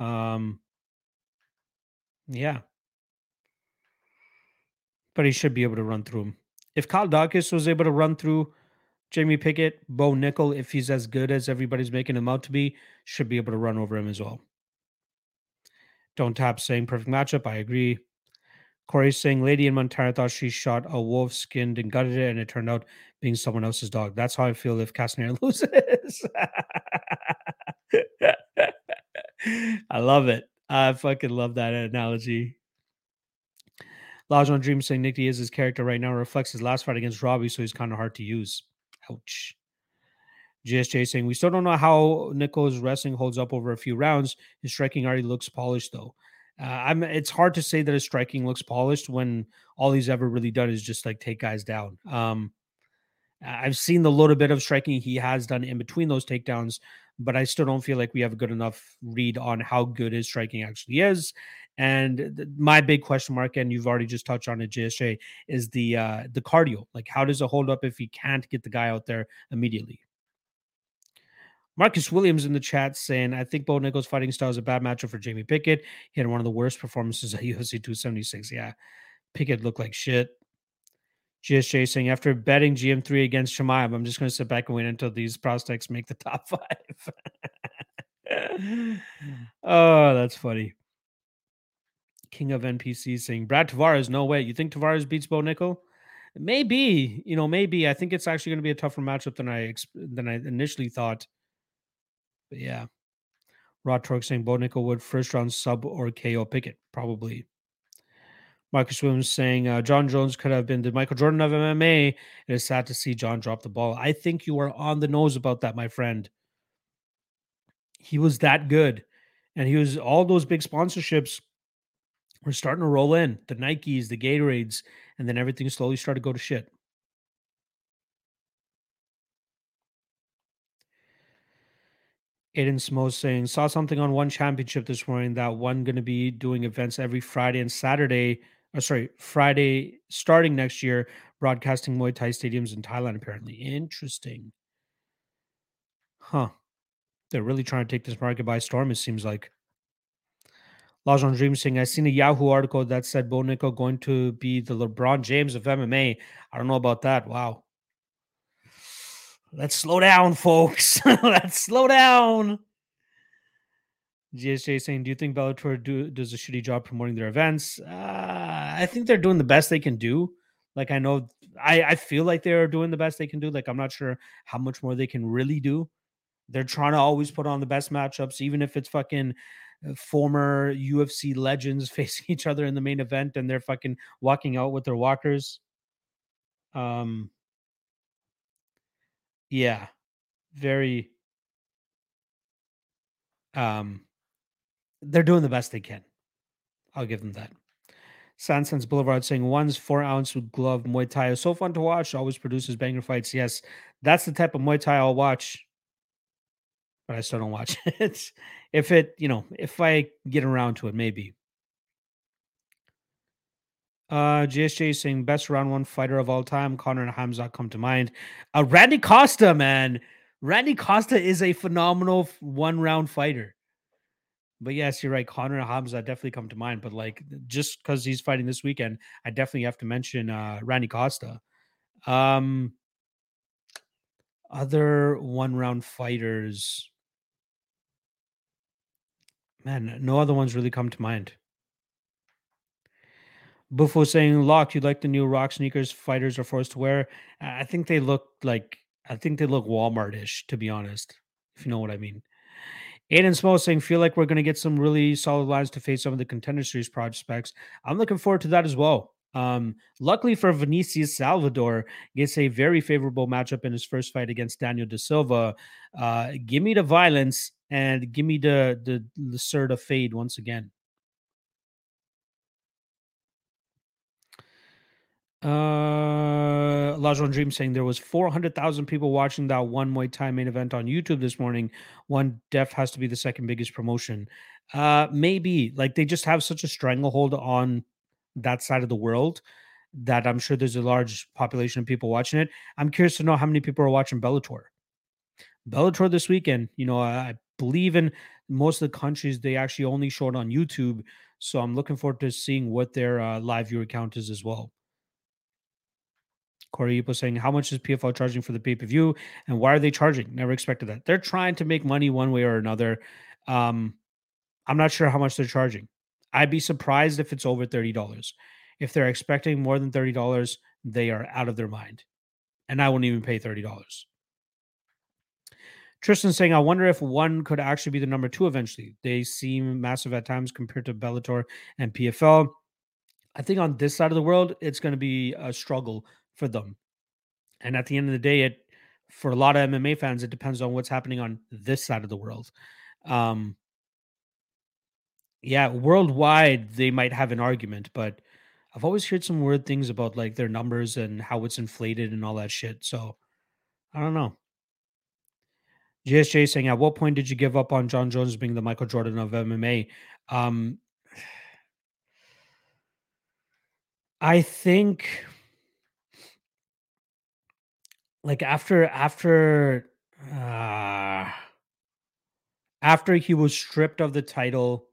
Um, yeah, but he should be able to run through him. If Kyle Daukaus was able to run through Jamie Pickett, Bo Nickel, if he's as good as everybody's making him out to be, should be able to run over him as well. Don't tap saying perfect matchup. I agree. Corey saying Lady in Montana thought she shot a wolf, skinned and gutted it, and it turned out being someone else's dog. That's how I feel if Castner loses. I love it. I fucking love that analogy. Lajon Dream saying Nick Diaz's character right now reflects his last fight against Robbie, so he's kind of hard to use. Ouch. GSJ saying we still don't know how Nickal's wrestling holds up over a few rounds. His striking already looks polished though. Uh, I'm. It's hard to say that his striking looks polished when all he's ever really done is just like take guys down. Um, I've seen the little bit of striking he has done in between those takedowns, but I still don't feel like we have a good enough read on how good his striking actually is. And th- my big question mark, and you've already just touched on it, JSJ, is the uh, the cardio. Like, how does it hold up if he can't get the guy out there immediately? Marcus Williams in the chat saying, I think Bo Nickal's fighting style is a bad matchup for Jamie Pickett. He had one of the worst performances at UFC 276. Yeah, Pickett looked like shit. GSJ saying, after betting GM3 against Chimaev, I'm just going to sit back and wait until these prospects make the top five. oh, that's funny. King of NPC saying, Brad Tavares, no way. You think Tavares beats Bo Nickal? Maybe, you know, maybe. I think it's actually going to be a tougher matchup than I than I initially thought. But yeah. Rod Torque saying Bo Nickal would first round sub or KO Pickett, probably. Marcus Williams saying uh, Jon Jones could have been the Michael Jordan of MMA. It is sad to see Jon drop the ball. I think you are on the nose about that, my friend. He was that good. And he was all those big sponsorships were starting to roll in the Nikes, the Gatorades, and then everything slowly started to go to shit. Aiden Smo saying, saw something on one championship this morning that one going to be doing events every Friday and Saturday or sorry, Friday starting next year, broadcasting Muay Thai stadiums in Thailand, apparently. Interesting. Huh. They're really trying to take this market by storm, it seems like. Lajon Dream saying, I seen a Yahoo article that said Bo Nickal going to be the LeBron James of MMA. I don't know about that. Wow. Let's slow down, folks. Let's slow down. GSJ saying, "Do you think Bellator do, does a shitty job promoting their events?" Uh, I think they're doing the best they can do. Like I know, I I feel like they're doing the best they can do. Like I'm not sure how much more they can really do. They're trying to always put on the best matchups, even if it's fucking former UFC legends facing each other in the main event, and they're fucking walking out with their walkers. Um, yeah, very um they're doing the best they can. I'll give them that. Sansons Boulevard saying one's four ounce glove Muay Thai is so fun to watch. Always produces banger fights. Yes, that's the type of Muay Thai I'll watch, but I still don't watch it. if it, you know, if I get around to it, maybe. Uh, GSJ saying best round one fighter of all time. Conor and Hamza come to mind. Uh, Randy Costa, man. Randy Costa is a phenomenal one round fighter. But yes, you're right. Conor and Hamza definitely come to mind. But like just because he's fighting this weekend, I definitely have to mention uh Randy Costa. Um other one round fighters. Man, no other ones really come to mind. Buffo saying, Lock, you like the new rock sneakers fighters are forced to wear? I think they look like I think they look Walmart-ish, to be honest, if you know what I mean. Aiden Small saying, feel like we're going to get some really solid lines to face some of the contender series prospects. I'm looking forward to that as well. Um, luckily for Vinicius Salvador, gets a very favorable matchup in his first fight against Daniel De Silva. Uh, give me the violence and give me the the the Serta fade once again. Uh, Lajon Dream saying there was 400,000 people watching that one Muay Thai main event on YouTube this morning. One def has to be the second biggest promotion. Uh, maybe like they just have such a stranglehold on that side of the world that I'm sure there's a large population of people watching it. I'm curious to know how many people are watching Bellator. Bellator this weekend, you know, I believe in most of the countries they actually only show it on YouTube. So I'm looking forward to seeing what their uh, live viewer count is as well. Corey was saying, How much is PFL charging for the pay per view? And why are they charging? Never expected that. They're trying to make money one way or another. Um, I'm not sure how much they're charging. I'd be surprised if it's over $30. If they're expecting more than $30, they are out of their mind. And I won't even pay $30. Tristan saying, I wonder if one could actually be the number two eventually. They seem massive at times compared to Bellator and PFL. I think on this side of the world, it's going to be a struggle for them. And at the end of the day, it for a lot of MMA fans, it depends on what's happening on this side of the world. Um, yeah, worldwide they might have an argument, but I've always heard some weird things about like their numbers and how it's inflated and all that shit. So I don't know. GSJ saying, at what point did you give up on Jon Jones being the Michael Jordan of MMA? Um, I think like after after uh after he was stripped of the title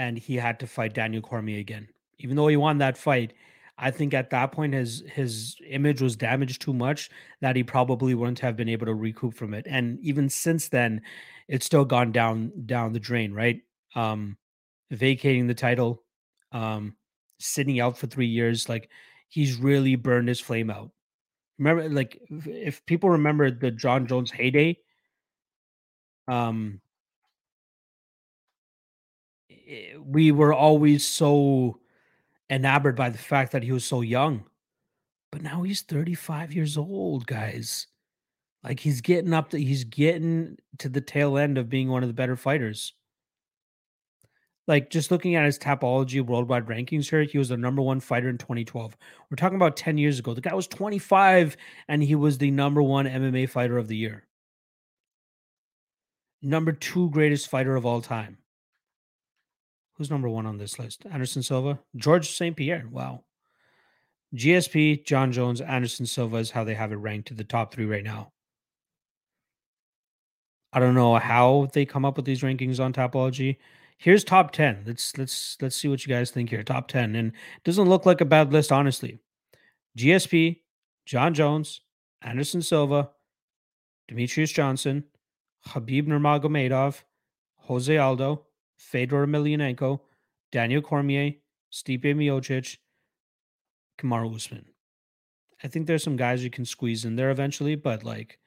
and he had to fight Daniel Cormier again. Even though he won that fight, I think at that point his his image was damaged too much that he probably wouldn't have been able to recoup from it. And even since then, it's still gone down down the drain, right? Um vacating the title, um sitting out for 3 years like he's really burned his flame out. Remember like if people remember the Jon Jones heyday, um eh, we were always so enamored by the fact that he was so young. But now he's 35 years old, guys. Like he's getting up to he's getting to the tail end of being one of the better fighters. Like just looking at his Tapology worldwide rankings here, he was the number one fighter in 2012. We're talking about 10 years ago. The guy was 25 and he was the number one MMA fighter of the year. Number two greatest fighter of all time. Who's number one on this list? Anderson Silva, George St. Pierre. Wow. GSP, Jon Jones, Anderson Silva is how they have it ranked to the top three right now. I don't know how they come up with these rankings on Tapology. Here's top 10. Let's let's let's see what you guys think here. Top 10. And it doesn't look like a bad list, honestly. GSP, Jon Jones, Anderson Silva, Demetrious Johnson, Khabib Nurmagomedov, Jose Aldo, Fedor Emelianenko, Daniel Cormier, Stipe Miocic, Kamaru Usman. I think there's some guys you can squeeze in there eventually, but like,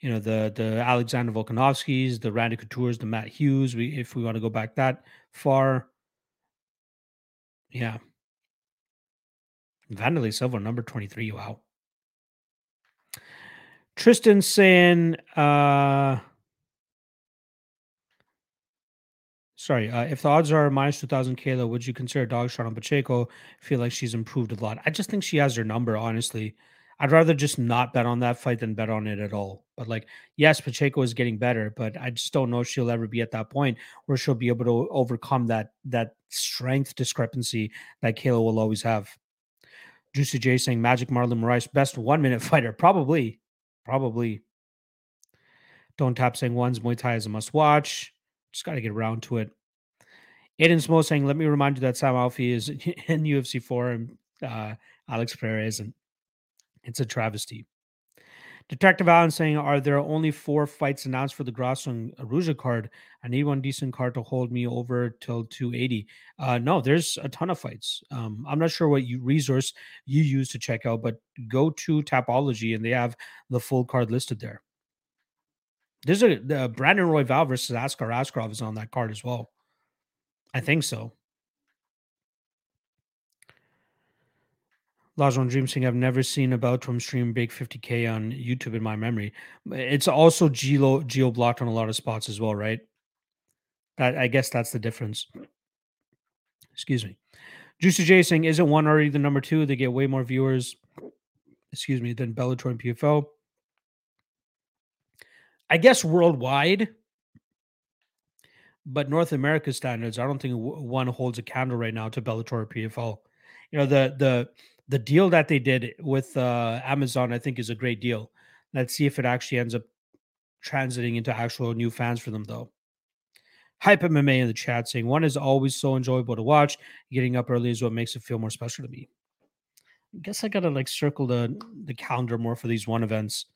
you know, the the Alexander Volkanovskis, the Randy Coutures, the Matt Hughes. We if we want to go back that far, yeah. Vanderlei number 23. Wow. Tristan saying, uh, Sorry, uh, if the odds are minus 2000 Kayla, would you consider dog shot on Pacheco? Feel like she's improved a lot. I just think she has her number, honestly. I'd rather just not bet on that fight than bet on it at all. But like, yes, Pacheco is getting better, but I just don't know if she'll ever be at that point where she'll be able to overcome that that strength discrepancy that Kayla will always have. Juicy J saying Magic Marlon Moraes, best one minute fighter. Probably. Probably. Don't tap saying one's Muay Thai is a must watch. Just got to get around to it. Aiden Smo saying, "Let me remind you that Sam Alvey is in UFC four and uh, Alex Pereira isn't. It's a travesty." Detective Allen saying, "Are there only four fights announced for the Grasso and Araujo card? I need one decent card to hold me over till 280." Uh, no, there's a ton of fights. Um, I'm not sure what you resource you use to check out, but go to Tapology and they have the full card listed there. There's a the Brandon Royval versus Askar Askarov is on that card as well. I think so. Lajon Dream saying I've never seen a Bellator stream big 50k on YouTube in my memory. It's also geo geo blocked on a lot of spots as well, right? That I guess that's the difference. Excuse me. Juicy J saying isn't one already the number two? They get way more viewers, excuse me, than Bellator and PFL. I guess worldwide, but North America standards, I don't think one holds a candle right now to Bellator or PFL. You know the the the deal that they did with uh, Amazon, I think, is a great deal. Let's see if it actually ends up transiting into actual new fans for them, though. Hype MMA in the chat saying one is always so enjoyable to watch. Getting up early is what makes it feel more special to me. I guess I gotta like circle the the calendar more for these one events.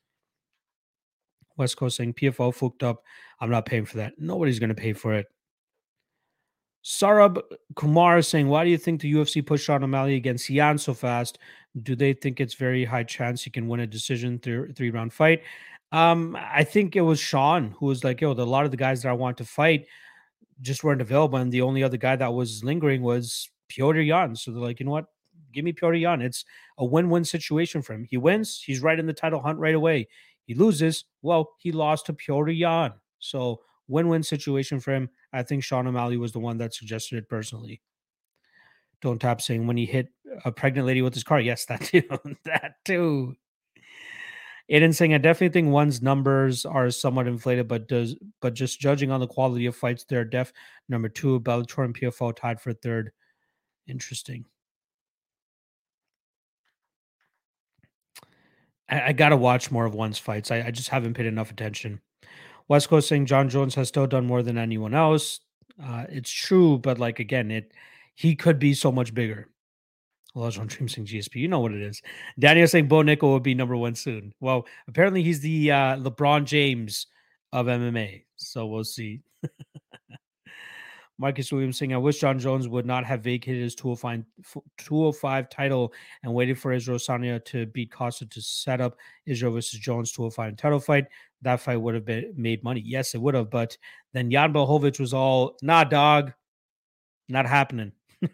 West Coast saying PFO fucked up. I'm not paying for that. Nobody's going to pay for it. Sarab Kumar saying, Why do you think the UFC pushed Sean O'Malley against Yan so fast? Do they think it's very high chance he can win a decision th- three round fight? Um, I think it was Sean who was like, "Yo, the, a lot of the guys that I want to fight just weren't available, and the only other guy that was lingering was Piotr Yan." So they're like, "You know what? Give me Piotr Yan. It's a win-win situation for him. He wins, he's right in the title hunt right away. He loses, well, he lost to Piotr Yan. So win-win situation for him. I think Sean O'Malley was the one that suggested it personally. Don't tap saying when he hit a pregnant lady with his car. Yes, that too. that too. Aiden saying, I definitely think one's numbers are somewhat inflated, but does but just judging on the quality of fights, they're def number two. Bellator and PFL tied for third. Interesting. I, I gotta watch more of one's fights. I, I just haven't paid enough attention. West Coast saying Jon Jones has still done more than anyone else. Uh, it's true, but like again, it he could be so much bigger. Elijah on Dream saying GSP. You know what it is. Daniel saying Bo Nickal will be number one soon. Well, apparently he's the uh, LeBron James of MMA. So we'll see. Marcus Williams saying, I wish Jon Jones would not have vacated his 205, 205 title and waited for Israel Sanya to beat Costa to set up Israel versus Jones 205 title fight. That fight would have been made money. Yes, it would have. But then Jan Blachowicz was all, nah, dog, not happening.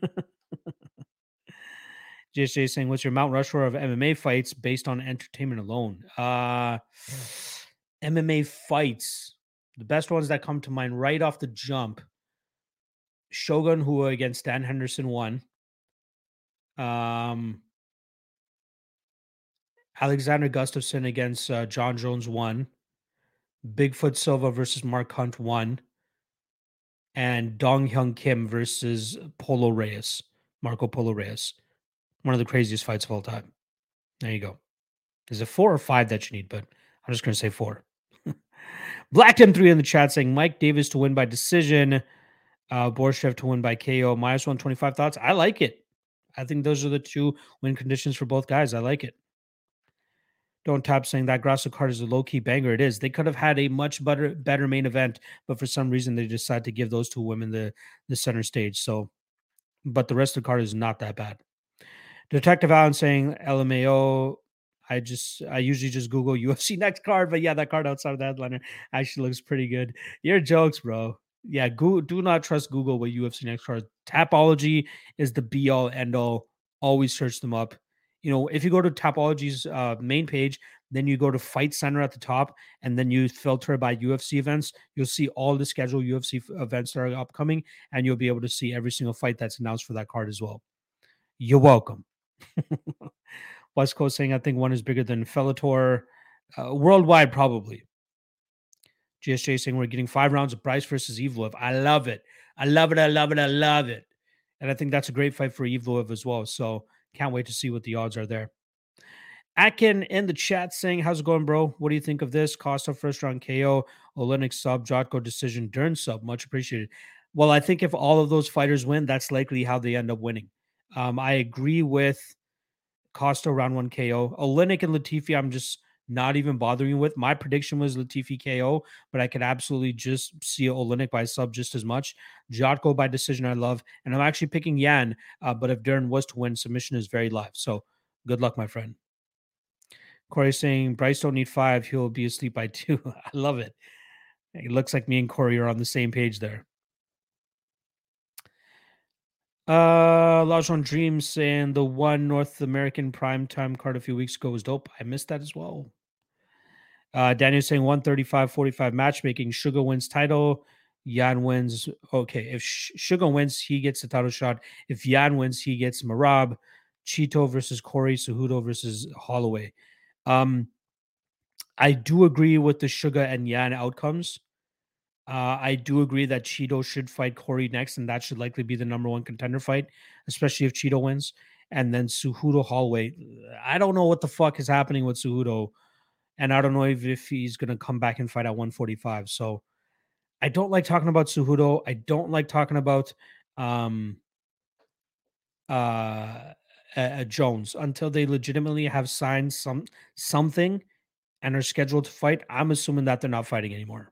JJ saying, "What's your Mount Rushmore of MMA fights based on entertainment alone?" Uh, MMA fights, the best ones that come to mind right off the jump: Shogun Rua against Dan Henderson won. Um, Alexander Gustafsson against uh, Jon Jones won. Bigfoot Silva versus Mark Hunt won. And Dong Hyung Kim versus Polo Reyes, Marco Polo Reyes. One of the craziest fights of all time. There you go. Is it four or five that you need? But I'm just going to say four. Black M3 in the chat saying Mike Davis to win by decision, uh, Borshchev to win by KO, minus 125 thoughts. I like it. I think those are the two win conditions for both guys. I like it. Don't tap saying that Grasso card is a low key banger. It is. They could have had a much better better main event, but for some reason they decided to give those two women the the center stage. So, but the rest of the card is not that bad. Detective Allen saying LMAO. I just I usually just Google UFC next card, but yeah, that card outside of the headliner actually looks pretty good. Your jokes, bro. Yeah, do not trust Google with UFC next card. Tapology is the be all end all. Always search them up. You know, if you go to Tapology's uh, main page, then you go to Fight Center at the top, and then you filter by UFC events. You'll see all the scheduled UFC events that are upcoming, and you'll be able to see every single fight that's announced for that card as well. You're welcome. West Coast saying I think one is bigger than Bellator. Uh, worldwide, probably. GSJ saying we're getting five rounds of Bryce versus Evloev. I love it. I love it. I love it. I love it. And I think that's a great fight for Evloev as well. So can't wait to see what the odds are there. Atkin in the chat saying, How's it going, bro? What do you think of this? Costa first round KO, Oleinik sub, Jotko decision, Dern sub. Much appreciated. Well, I think if all of those fighters win, that's likely how they end up winning. Um, I agree with Costa round one KO. Oleinik and Latifi, I'm just not even bothering with. My prediction was Latifi KO, but I could absolutely just see Oleinik by sub just as much. Jotko by decision, I love. And I'm actually picking Yan, uh, but if Dern was to win, submission is very live. So good luck, my friend. Corey saying Bryce don't need five, he'll be asleep by two. I love it. It looks like me and Corey are on the same page there. Uh, Lajon Dreams saying the one North American primetime card a few weeks ago was dope. I missed that as well. Uh, Daniel saying 135 45 matchmaking. Sugar wins title. Yan wins. Okay, if Sugar wins, he gets the title shot. If Yan wins, he gets Merab. Chito versus Corey. Cejudo versus Holloway. Um, I do agree with the Sugar and Yan outcomes. Uh, I do agree that Chito should fight Corey next, and that should likely be the number one contender fight, especially if Chito wins. And then Cejudo Holloway. I don't know what the fuck is happening with Cejudo, and I don't know if, if he's going to come back and fight at 145. So I don't like talking about Cejudo. I don't like talking about um, uh, uh, Jones until they legitimately have signed some something and are scheduled to fight. I'm assuming that they're not fighting anymore.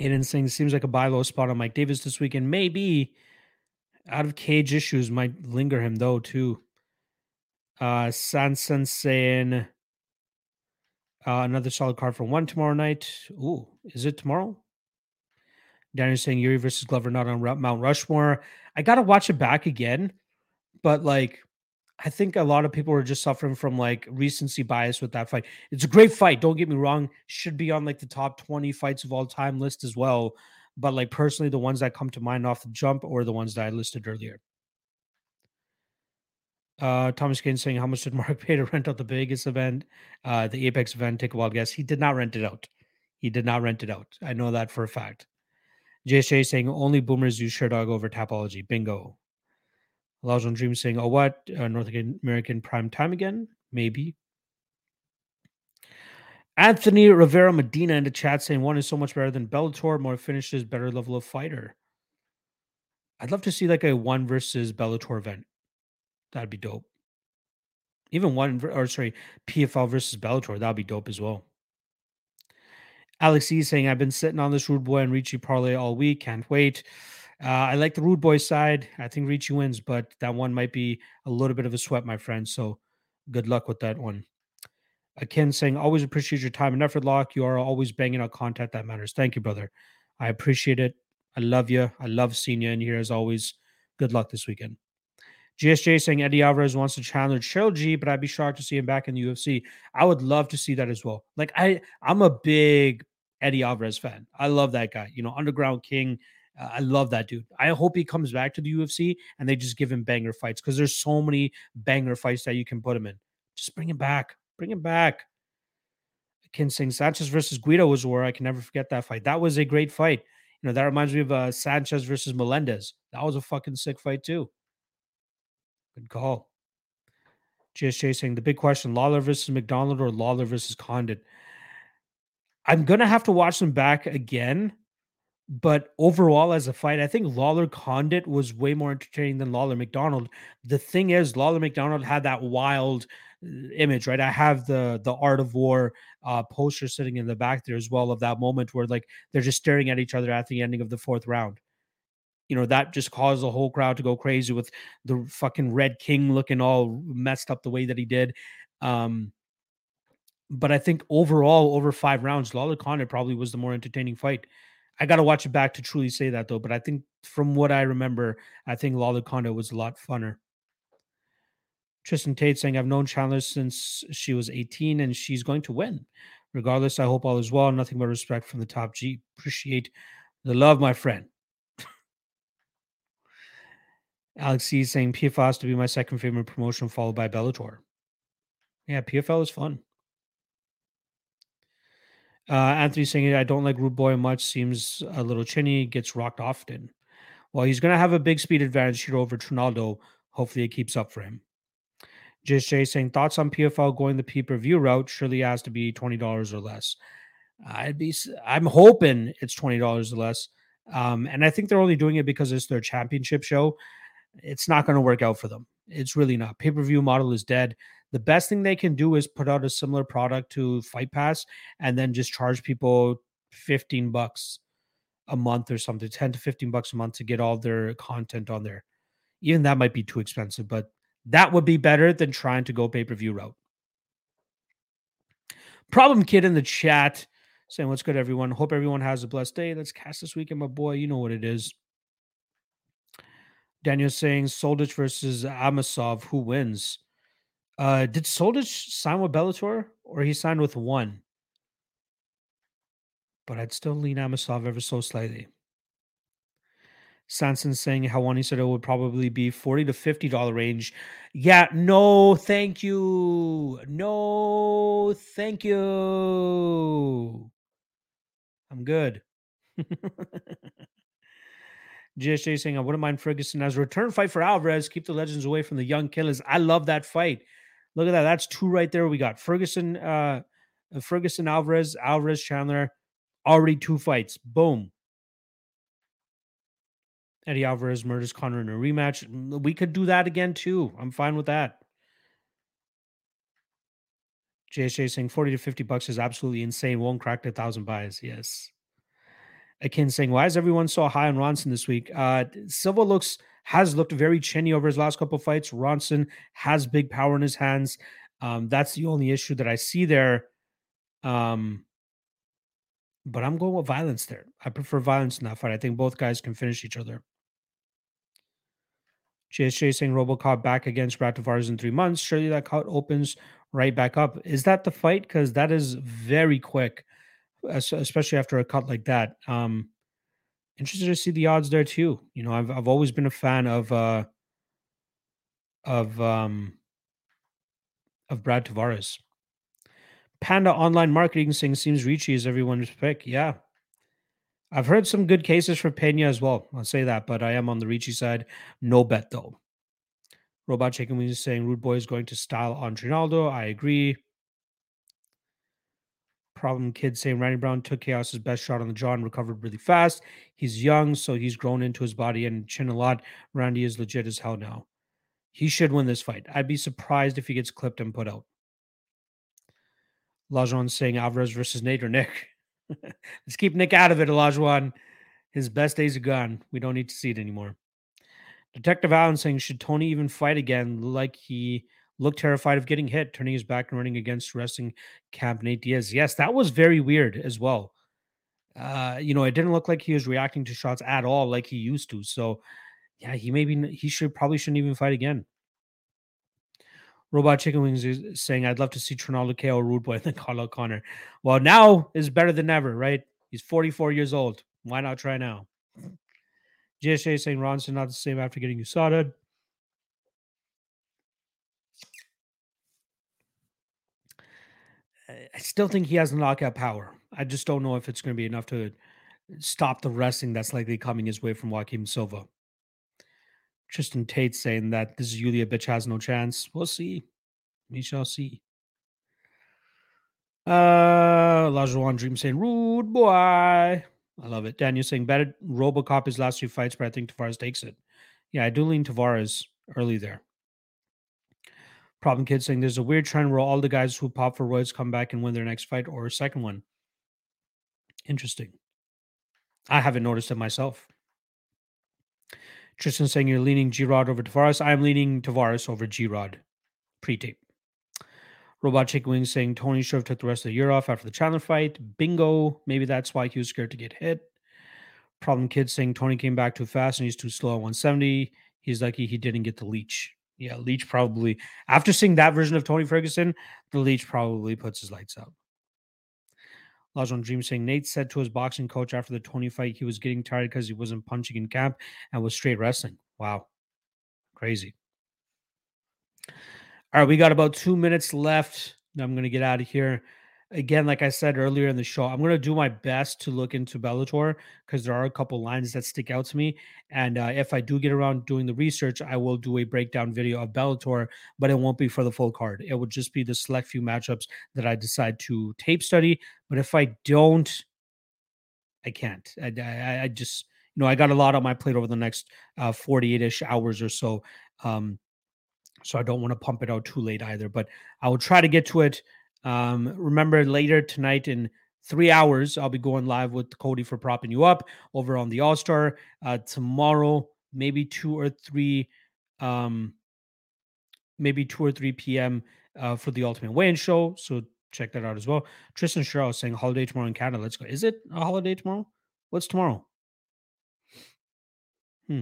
Aiden saying seems like a buy low spot on Mike Davis this weekend. Maybe out of cage issues might linger him though too. Uh, Sanson saying uh, another solid card for one tomorrow night. Ooh, is it tomorrow? Danny saying Yuri versus Glover not on Mount Rushmore. I got to watch it back again, but like I think a lot of people are just suffering from like recency bias with that fight. It's a great fight. Don't get me wrong. Should be on like the top 20 fights of all time list as well. But like personally, the ones that come to mind off the jump or the ones that I listed earlier. Uh, Thomas Kane saying, How much did Mark pay to rent out the Vegas event? Uh, the Apex event, take a wild guess. He did not rent it out. He did not rent it out. I know that for a fact. JSJ saying, Only boomers use Sherdog over Tapology. Bingo. Elijah Dream saying, "Oh, what uh, North American prime time again? Maybe." Anthony Rivera Medina in the chat saying, "One is so much better than Bellator, more finishes, better level of fighter." I'd love to see like a one versus Bellator event. That'd be dope. Even one, or sorry, PFL versus Bellator. That'd be dope as well. Alex E saying, I've been sitting on this Rude Boy and Ricci parlay all week. Can't wait. Uh, I like the Rude Boy side. I think Ricci wins, but that one might be a little bit of a sweat, my friend. So good luck with that one. Akin saying, always appreciate your time and effort, Lock. You are always banging out content that matters. Thank you, brother. I appreciate it. I love you. I love seeing you in here as always. Good luck this weekend. GSJ saying Eddie Alvarez wants to challenge Cheryl G, but I'd be shocked to see him back in the UFC. I would love to see that as well. Like I, I'm a big Eddie Alvarez fan. I love that guy. You know, Underground King. I love that dude. I hope he comes back to the UFC and they just give him banger fights because there's so many banger fights that you can put him in. Just bring him back. Bring him back. Ken Singh Sanchez versus Guida was where I can never forget that fight. That was a great fight. You know, that reminds me of uh, Sanchez versus Melendez. That was a fucking sick fight, too. Good call. GSJ saying the big question Lawler versus MacDonald or Lawler versus Condit. I'm going to have to watch them back again but overall, as a fight, I think Lawler Condit was way more entertaining than Lawler MacDonald. The thing is, Lawler MacDonald had that wild uh, image, right? I have the the Art of War uh, poster sitting in the back there as well of that moment where like they're just staring at each other at the ending of the fourth round. You know that just caused the whole crowd to go crazy with the fucking Red King looking all messed up the way that he did. Um, but I think overall, over five rounds, Lawler Condit probably was the more entertaining fight. I got to watch it back to truly say that though. But I think from what I remember, I think Lawler Condit was a lot funner. Tristan Tate saying, I've known Chandler since she was 18 and she's going to win. Regardless, I hope all is well. Nothing but respect from the top G. Appreciate the love, my friend. Alex C saying PFL has to be my second favorite promotion, followed by Bellator. Yeah, PFL is fun. Uh, Anthony saying, I don't like Rude Boy much. Seems a little chinny, gets rocked often. Well, he's going to have a big speed advantage here over Trinaldo. Hopefully, it keeps up for him. JJ saying, thoughts on PFL going the pay per view route? Surely has to be $20 or less. I'd be, I'm hoping it's $20 or less. Um, and I think they're only doing it because it's their championship show. It's not going to work out for them. It's really not. Pay per view model is dead the best thing they can do is put out a similar product to Fight Pass and then just charge people 15 bucks a month or something, 10 to 15 bucks a month to get all their content on there. Even that might be too expensive, but that would be better than trying to go pay per view route. Problem kid in the chat saying, What's good, everyone? Hope everyone has a blessed day. Let's cast this weekend, my boy. You know what it is. Daniel saying, Soldich versus Amosov. Who wins? Uh, did Soldich sign with Bellator or he signed with one? But I'd still lean Amosov ever so slightly. Sanson saying how one he said it would probably be 40 to 50 dollar range. Yeah, no, thank you. No, thank you. I'm good. GSJ saying I wouldn't mind Ferguson as a return fight for Alvarez. Keep the legends away from the young killers. I love that fight. Look at that. That's two right there. We got Ferguson, uh, Ferguson Alvarez, Alvarez Chandler, already two fights. Boom. Eddie Alvarez murders Conor in a rematch. We could do that again too. I'm fine with that. JSJ saying 40 to 50 bucks is absolutely insane. Won't crack the thousand buys. Yes. Akin saying, why is everyone so high on Ronson this week? Uh, Silva looks has looked very chinny over his last couple fights. Ronson has big power in his hands. Um, that's the only issue that I see there. Um, but I'm going with violence there. I prefer violence in that fight. I think both guys can finish each other. JSJ saying Robocop back against Brad Tavares in three months. Surely that cut opens right back up. Is that the fight? Because that is very quick, especially after a cut like that. Um, interested to see the odds there too. You know, I've I've always been a fan of uh of um of Brad Tavares. Panda online marketing saying seems Ricci is everyone's pick. Yeah. I've heard some good cases for Pena as well. I'll say that, but I am on the Ricci side. No bet though. Robot Chicken Wings saying Rude Boy is going to style on Trinaldo. I agree. Problem Kid saying Randy Brown took Chaos's best shot on the jaw and recovered really fast. He's young, so he's grown into his body and chin a lot. Randy is legit as hell now. He should win this fight. I'd be surprised if he gets clipped and put out. Lajuan saying Alvarez versus Nate or Nick. Let's keep Nick out of it, Olajuwon. His best days are gone. We don't need to see it anymore. Detective Allen saying, should Tony even fight again? Like he looked terrified of getting hit, turning his back and running against wrestling camp Nate Diaz. Yes, that was very weird as well. Uh, you know, it didn't look like he was reacting to shots at all like he used to. So, yeah, he maybe he should probably shouldn't even fight again. Robot Chicken Wings is saying, I'd love to see Trinaldo KO Rude Boy and then call out Well, now is better than ever, right? He's 44 years old. Why not try now? GSA saying Ronson not the same after getting USADA. I still think he has the knockout power. I just don't know if it's going to be enough to stop the wrestling that's likely coming his way from Joaquim Silva. Tristan Tate saying that this Yulia bitch has no chance. We'll see. We shall see. Uh Lajuan Dream saying rude boy. I love it. Daniel saying better Robocop his last two fights, but I think Tavares takes it. Yeah, I do lean Tavares early there. Problem Kid saying there's a weird trend where all the guys who pop for roids come back and win their next fight or a second one. Interesting. I haven't noticed it myself. Tristan saying you're leaning G Rod over Tavares. I'm leaning Tavares over G Rod pre tape. Robot Chicken Wings saying Tony should have took the rest of the year off after the Chandler fight. Bingo. Maybe that's why he was scared to get hit. Problem Kid saying Tony came back too fast and he's too slow at 170. He's lucky he didn't get the leech. Yeah, Leech probably after seeing that version of Tony Ferguson, the Leech probably puts his lights out. Lajon Dream saying Nate said to his boxing coach after the Tony fight he was getting tired because he wasn't punching in camp and was straight wrestling. Wow. Crazy. All right, we got about two minutes left. I'm to get out of here again, like I said earlier in the show, I'm to do my best to look into Bellator because there are a couple lines that stick out to me. And uh, if I do get around doing the research, I will do a breakdown video of Bellator, but it won't be for the full card. It would just be the select few matchups that I decide to tape study. But if I don't, I can't. I, I, I just, you know, I got a lot on my plate over the next 48 uh, ish hours or so. Um, so I don't want to pump it out too late either, but I will try to get to it um, remember later tonight in three hours, I'll be going live with Cody for propping you up over on the All Star. Uh, tomorrow, maybe two or three, um, maybe two or three p.m. Uh, for the Ultimate Weigh-In show. So check that out as well. Tristan Sherrill saying holiday tomorrow in Canada. Let's go. Is it a holiday tomorrow? What's tomorrow? Hmm.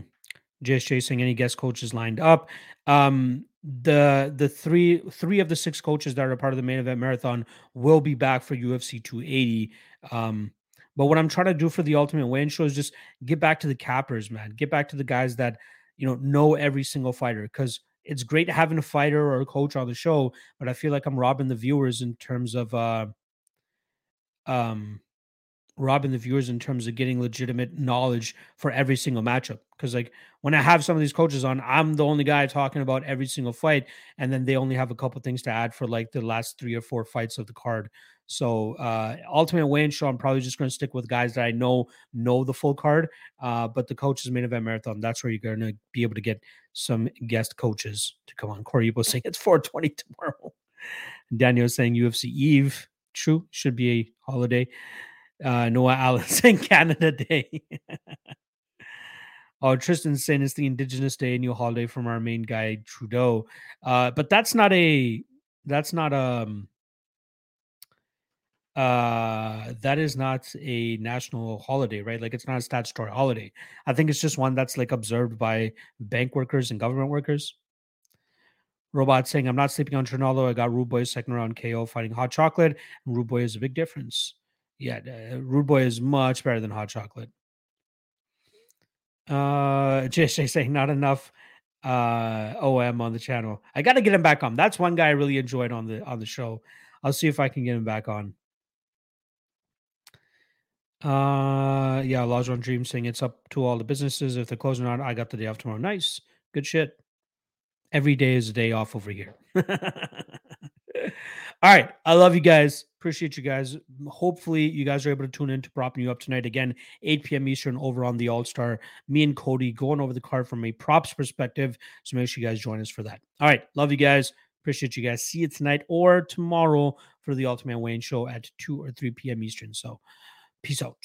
Just chasing any guest coaches lined up. Um, the the three three of the six coaches that are part of the main event marathon will be back for UFC 280. Um, but what I'm trying to do for the Ultimate Weigh-In show is just get back to the cappers, man. Get back to the guys that you know know every single fighter because it's great having a fighter or a coach on the show, but I feel like I'm robbing the viewers in terms of uh, um robbing the viewers in terms of getting legitimate knowledge for every single matchup. Because like when I have some of these coaches on, I'm the only guy talking about every single fight, and then they only have a couple things to add for like the last three or four fights of the card. So uh ultimate Weigh-In show, I'm probably just going to stick with guys that I know know the full card. Uh, but the coaches main event marathon, that's where you're going to be able to get some guest coaches to come on. Corey Yubo saying it's 420 tomorrow. Daniel saying UFC Eve. True, should be a holiday uh, Noah Allen saying Canada Day. Oh, Tristan saying it's the Indigenous Day a new holiday from our main guy Trudeau, uh, but that's not a that's not um uh that is not a national holiday right? Like it's not a statutory holiday. I think it's just one that's like observed by bank workers and government workers. Robot saying i'm not sleeping on Trinaldo. i got rude boy second round ko fighting hot chocolate. And rude boy is a big difference yeah uh, rude boy is much better than hot chocolate uh jj saying not enough uh om on the channel i gotta get him back on that's one guy i really enjoyed on the on the show i'll see if i can get him back on uh, yeah, Laws Dream saying it's up to all the businesses. If they're closing on, I got the day off tomorrow. Nice. Good shit. Every day is a day off over here. all right. I love you guys. Appreciate you guys. Hopefully, you guys are able to tune in to propping you up tonight. Again, 8 p.m. Eastern over on the All Star. Me and Cody going over the card from a props perspective. So make sure you guys join us for that. All right. Love you guys. Appreciate you guys. See you tonight or tomorrow for the Ultimate Wayne show at 2 or 3 p.m. Eastern. So, Peace out.